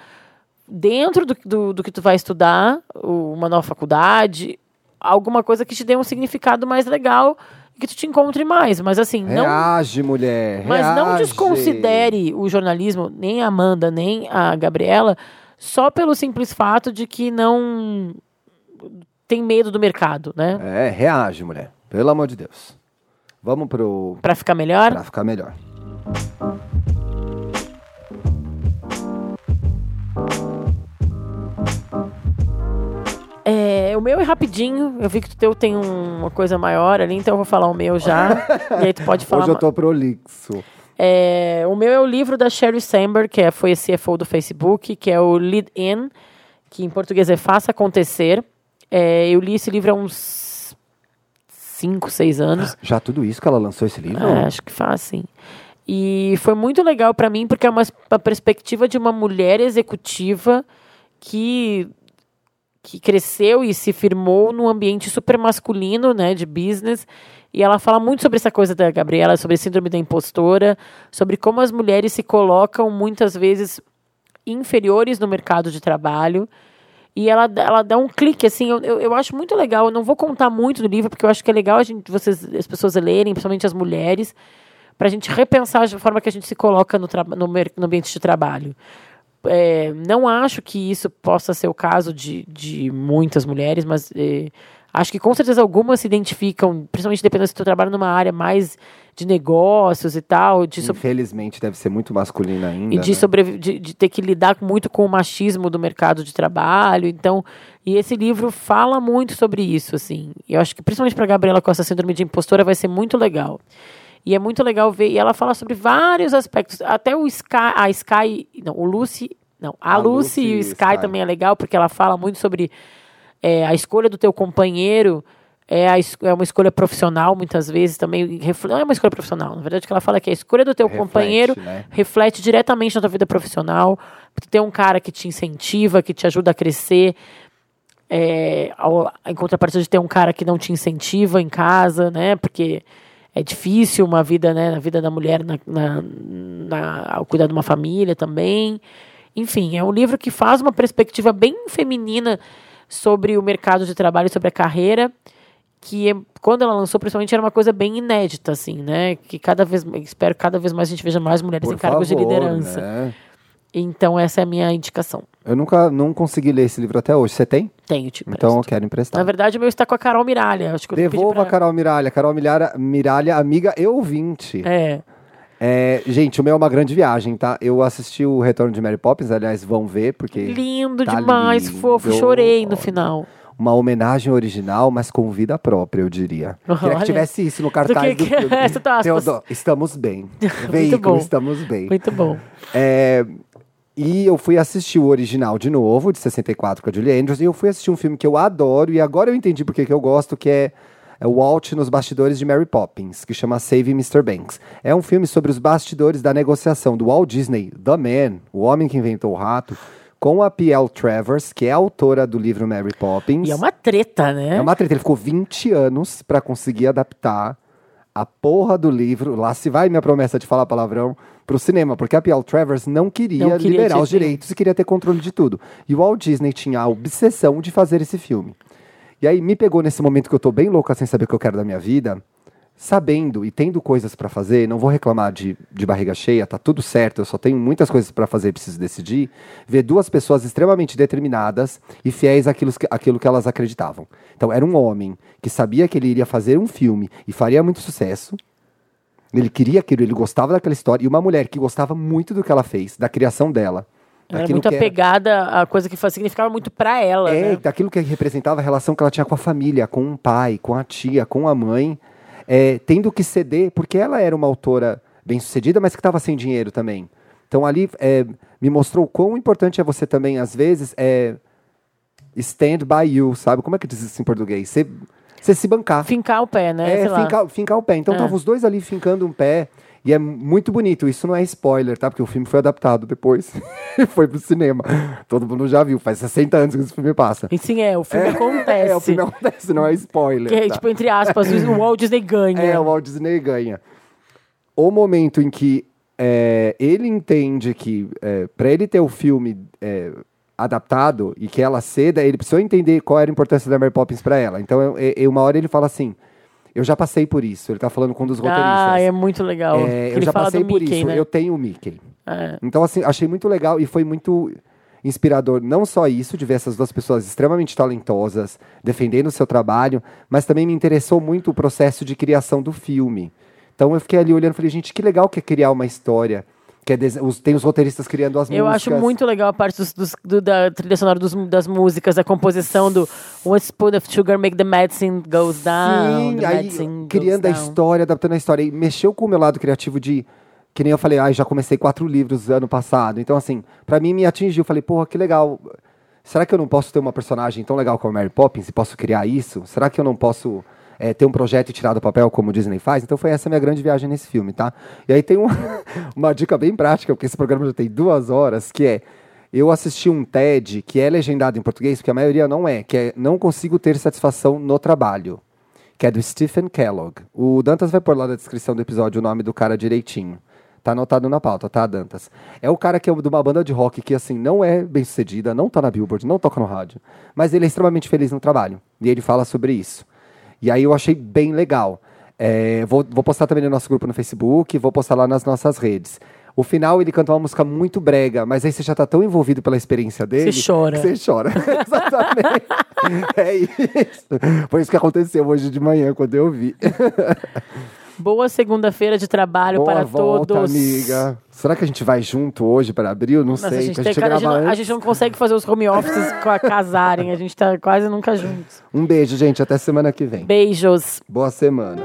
dentro do, do, do que tu vai estudar, uma nova faculdade, alguma coisa que te dê um significado mais legal e que tu te encontre mais. Mas assim, não. Reage, mulher. Mas não desconsidere o jornalismo, nem a Amanda, nem a Gabriela, só pelo simples fato de que não tem medo do mercado, né? É, reage, mulher. Pelo amor de Deus. Vamos pro. Pra ficar melhor. Pra ficar melhor. O meu é rapidinho. Eu vi que o teu tem um- uma coisa maior ali, então eu vou falar o meu já. [laughs] e aí tu pode falar. Hoje eu tô prolixo. É, o meu é o livro da Sherry Sandberg, que é, foi a CFO do Facebook, que é o Lead In, que em português é Faça Acontecer. É, eu li esse livro há uns 5, 6 anos. [gasps] Já tudo isso que ela lançou esse livro? É, acho que faz, sim. E foi muito legal pra mim, porque é uma, uma perspectiva de uma mulher executiva que, que cresceu e se firmou num ambiente super masculino, né, de business. E ela fala muito sobre essa coisa da Gabriela, sobre a síndrome da impostora, sobre como as mulheres se colocam muitas vezes inferiores no mercado de trabalho. E ela, ela dá um clique, assim, eu, eu, acho muito legal. Eu não vou contar muito do livro, porque eu acho que é legal a gente, vocês, as pessoas lerem, principalmente as mulheres, para a gente repensar a forma que a gente se coloca no, no, no ambiente de trabalho. É, não acho que isso possa ser o caso de, de muitas mulheres, mas é, acho que com certeza algumas se identificam, principalmente dependendo se tu trabalha numa área mais de negócios e tal, de so- Infelizmente deve ser muito masculina ainda. e de, né? sobrevi- de, de ter que lidar muito com o machismo do mercado de trabalho. Então, e esse livro fala muito sobre isso, assim. E eu acho que principalmente para Gabriela com essa síndrome de impostora vai ser muito legal. E é muito legal ver. E ela fala sobre vários aspectos. Até o Sky, a Sky, não, o Lucy, não, a, A Lucy, Lucy e o Sky, Sky. também é legal porque ela fala muito sobre é, a escolha do teu companheiro. É, a é uma escolha profissional, muitas vezes também. Não é uma escolha profissional. Na verdade, o que ela fala é que a escolha do teu Reflete, companheiro né? reflete diretamente na tua vida profissional. Tu tem um cara que te incentiva, que te ajuda a crescer. É, ao- em contrapartida de ter um cara que não te incentiva em casa, né? Porque é difícil uma vida, né? Na vida da mulher, na, na, na- ao cuidar de uma família também. Enfim, é um livro que faz uma perspectiva bem feminina sobre o mercado de trabalho, sobre a carreira que é- quando ela lançou, principalmente, era uma coisa bem inédita, assim, né? Que cada vez, espero que cada vez mais a gente veja mais mulheres Por em cargos de favor, liderança. né? Então, essa é a minha indicação. Eu nunca não consegui ler esse livro até hoje. Você tem? Tenho, te Então eu quero emprestar. Na verdade, o meu está com a Carol Miralha. Acho que Devolva a pra- Carol Miralha. Carol Miralha, Miralha, amiga e ouvinte. É. É, gente, o meu é uma grande viagem, tá? Eu assisti o Retorno de Mary Poppins, aliás, vão ver, porque Lindo tá demais, lindo. fofo. Chorei no final. Uma homenagem original, mas com vida própria, eu diria. [laughs] Queria Olha. que tivesse isso no cartaz Do do, que- filme. [laughs] Essa tá. Teodoro, estamos bem. [laughs] Veículo, estamos bem. Muito bom. É, e eu fui assistir o original de novo, de 64, com a Julie Andrews, e eu fui assistir um filme que eu adoro, e agora eu entendi porque que eu gosto, que é, é o Walt nos bastidores de Mary Poppins, que chama Save Mr. Banks. É um filme sobre os bastidores da negociação do Walt Disney, The Man, o homem que inventou o rato, com a P.L. Travers, que é a autora do livro Mary Poppins. E é uma treta, né? É uma treta. Ele ficou 20 anos pra conseguir adaptar a porra do livro, lá se vai minha promessa de falar palavrão, pro cinema, porque a P.L. Travers não queria, Não queria liberar os direitos e queria ter controle de tudo. E o Walt Disney tinha a obsessão de fazer esse filme. E aí me pegou nesse momento que eu tô bem louca sem saber o que eu quero da minha vida, sabendo e tendo coisas pra fazer, não vou reclamar de, de barriga cheia, tá tudo certo, eu só tenho muitas coisas pra fazer e preciso decidir, ver duas pessoas extremamente determinadas e fiéis àquilo que, àquilo que elas acreditavam. Então, era um homem que sabia que ele iria fazer um filme e faria muito sucesso, ele queria aquilo, ele gostava daquela história, e uma mulher que gostava muito do que ela fez, da criação dela. Ela era muito apegada à coisa que significava muito pra ela, é, né? daquilo que representava a relação que ela tinha com a família, com o pai, com a tia, com a mãe. é, tendo que ceder, porque ela era uma autora bem sucedida, mas que estava sem dinheiro também. Então ali é, me mostrou quão importante é você também, às vezes, é, stand by you, sabe? Como é que diz isso em português? Você, você se bancar. Fincar o pé, né? É, fincar, fincar o pé. Então É. estavam os dois ali fincando um pé. E é muito bonito. Isso não é spoiler, tá? Porque o filme foi adaptado depois. e [laughs] foi pro cinema. Todo mundo já viu. Faz 60 anos que esse filme passa. E sim, é, o filme acontece. [laughs] É, o filme acontece, não é spoiler. Que é, tá? tipo, entre aspas, o Walt Disney ganha. É, o Walt Disney ganha. O momento em que é, ele entende que é, para ele ter o filme é, adaptado e que ela ceda, ele precisou entender qual era a importância da Mary Poppins para ela. Então, eu- eu- uma hora ele fala assim: Eu já passei por isso. Ele tá falando com um dos roteiristas. Ah, é muito legal. É, eu já passei por Mickey, isso. né? Eu tenho o Mickey. É. Então, assim, achei muito legal e foi muito inspirador. Não só isso, de ver essas duas pessoas extremamente talentosas, defendendo o seu trabalho, mas também me interessou muito o processo de criação do filme. Então, eu fiquei ali olhando e falei, gente, que legal que é criar uma história. Que é os- tem os roteiristas criando as Eu acho músicas. muito legal a parte dos, dos- do- da trilha sonora dos- das músicas, da composição do One spoon of sugar make the medicine goes down. Sim, aí criando a down. história, adaptando a história. E mexeu com o meu lado criativo de. Que nem eu falei, ah, já comecei quatro livros ano passado. Então, assim, pra mim me atingiu. Falei, porra, que legal. Será que eu não posso ter uma personagem tão legal como a Mary Poppins e posso criar isso? Será que eu não posso é, ter um projeto e tirar do papel como o Disney faz? Então foi essa minha grande viagem nesse filme, tá? E aí tem um- [laughs] uma dica bem prática, porque esse programa já tem duas horas, que é eu assisti um TED que é legendado em português, porque a maioria não é, que é Não Consigo Ter Satisfação no Trabalho, que é do Stephen Kellogg. O Dantas vai pôr lá na descrição do episódio o nome do cara direitinho. Tá anotado na pauta, tá, Dantas? É o cara que é de uma banda de rock que, assim, não é bem sucedida, não tá na Billboard, não toca no rádio, mas ele é extremamente feliz no trabalho. E ele fala sobre isso. E aí eu achei bem legal. É, vou, vou postar também no nosso grupo no Facebook, vou postar lá nas nossas redes. O final ele canta uma música muito brega, mas aí você já tá tão envolvido pela experiência dele. Você chora. Você [laughs] chora. Exatamente. é isso. Foi isso que aconteceu hoje de manhã, quando eu vi. [laughs] Boa segunda-feira de trabalho Boa para volta, todos. amiga. Será que a gente vai junto hoje para abril? Não Nossa, sei. a, gente a gente a, gente não, a gente não consegue fazer os home offices com a [laughs] casarem. A gente tá quase nunca juntos. Um beijo, gente. Até semana que vem. Beijos. Boa semana.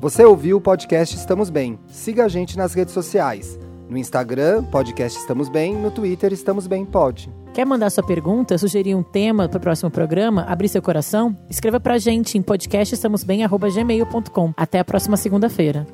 Você ouviu o podcast Estamos Bem. Siga a gente nas redes sociais. No Instagram, podcast Estamos Bem. No Twitter, Estamos Bem Pod. Quer mandar sua pergunta, sugerir um tema para o próximo programa, abrir seu coração? Escreva pra gente em podcastestamosbem.gmail.com. Até a próxima segunda-feira.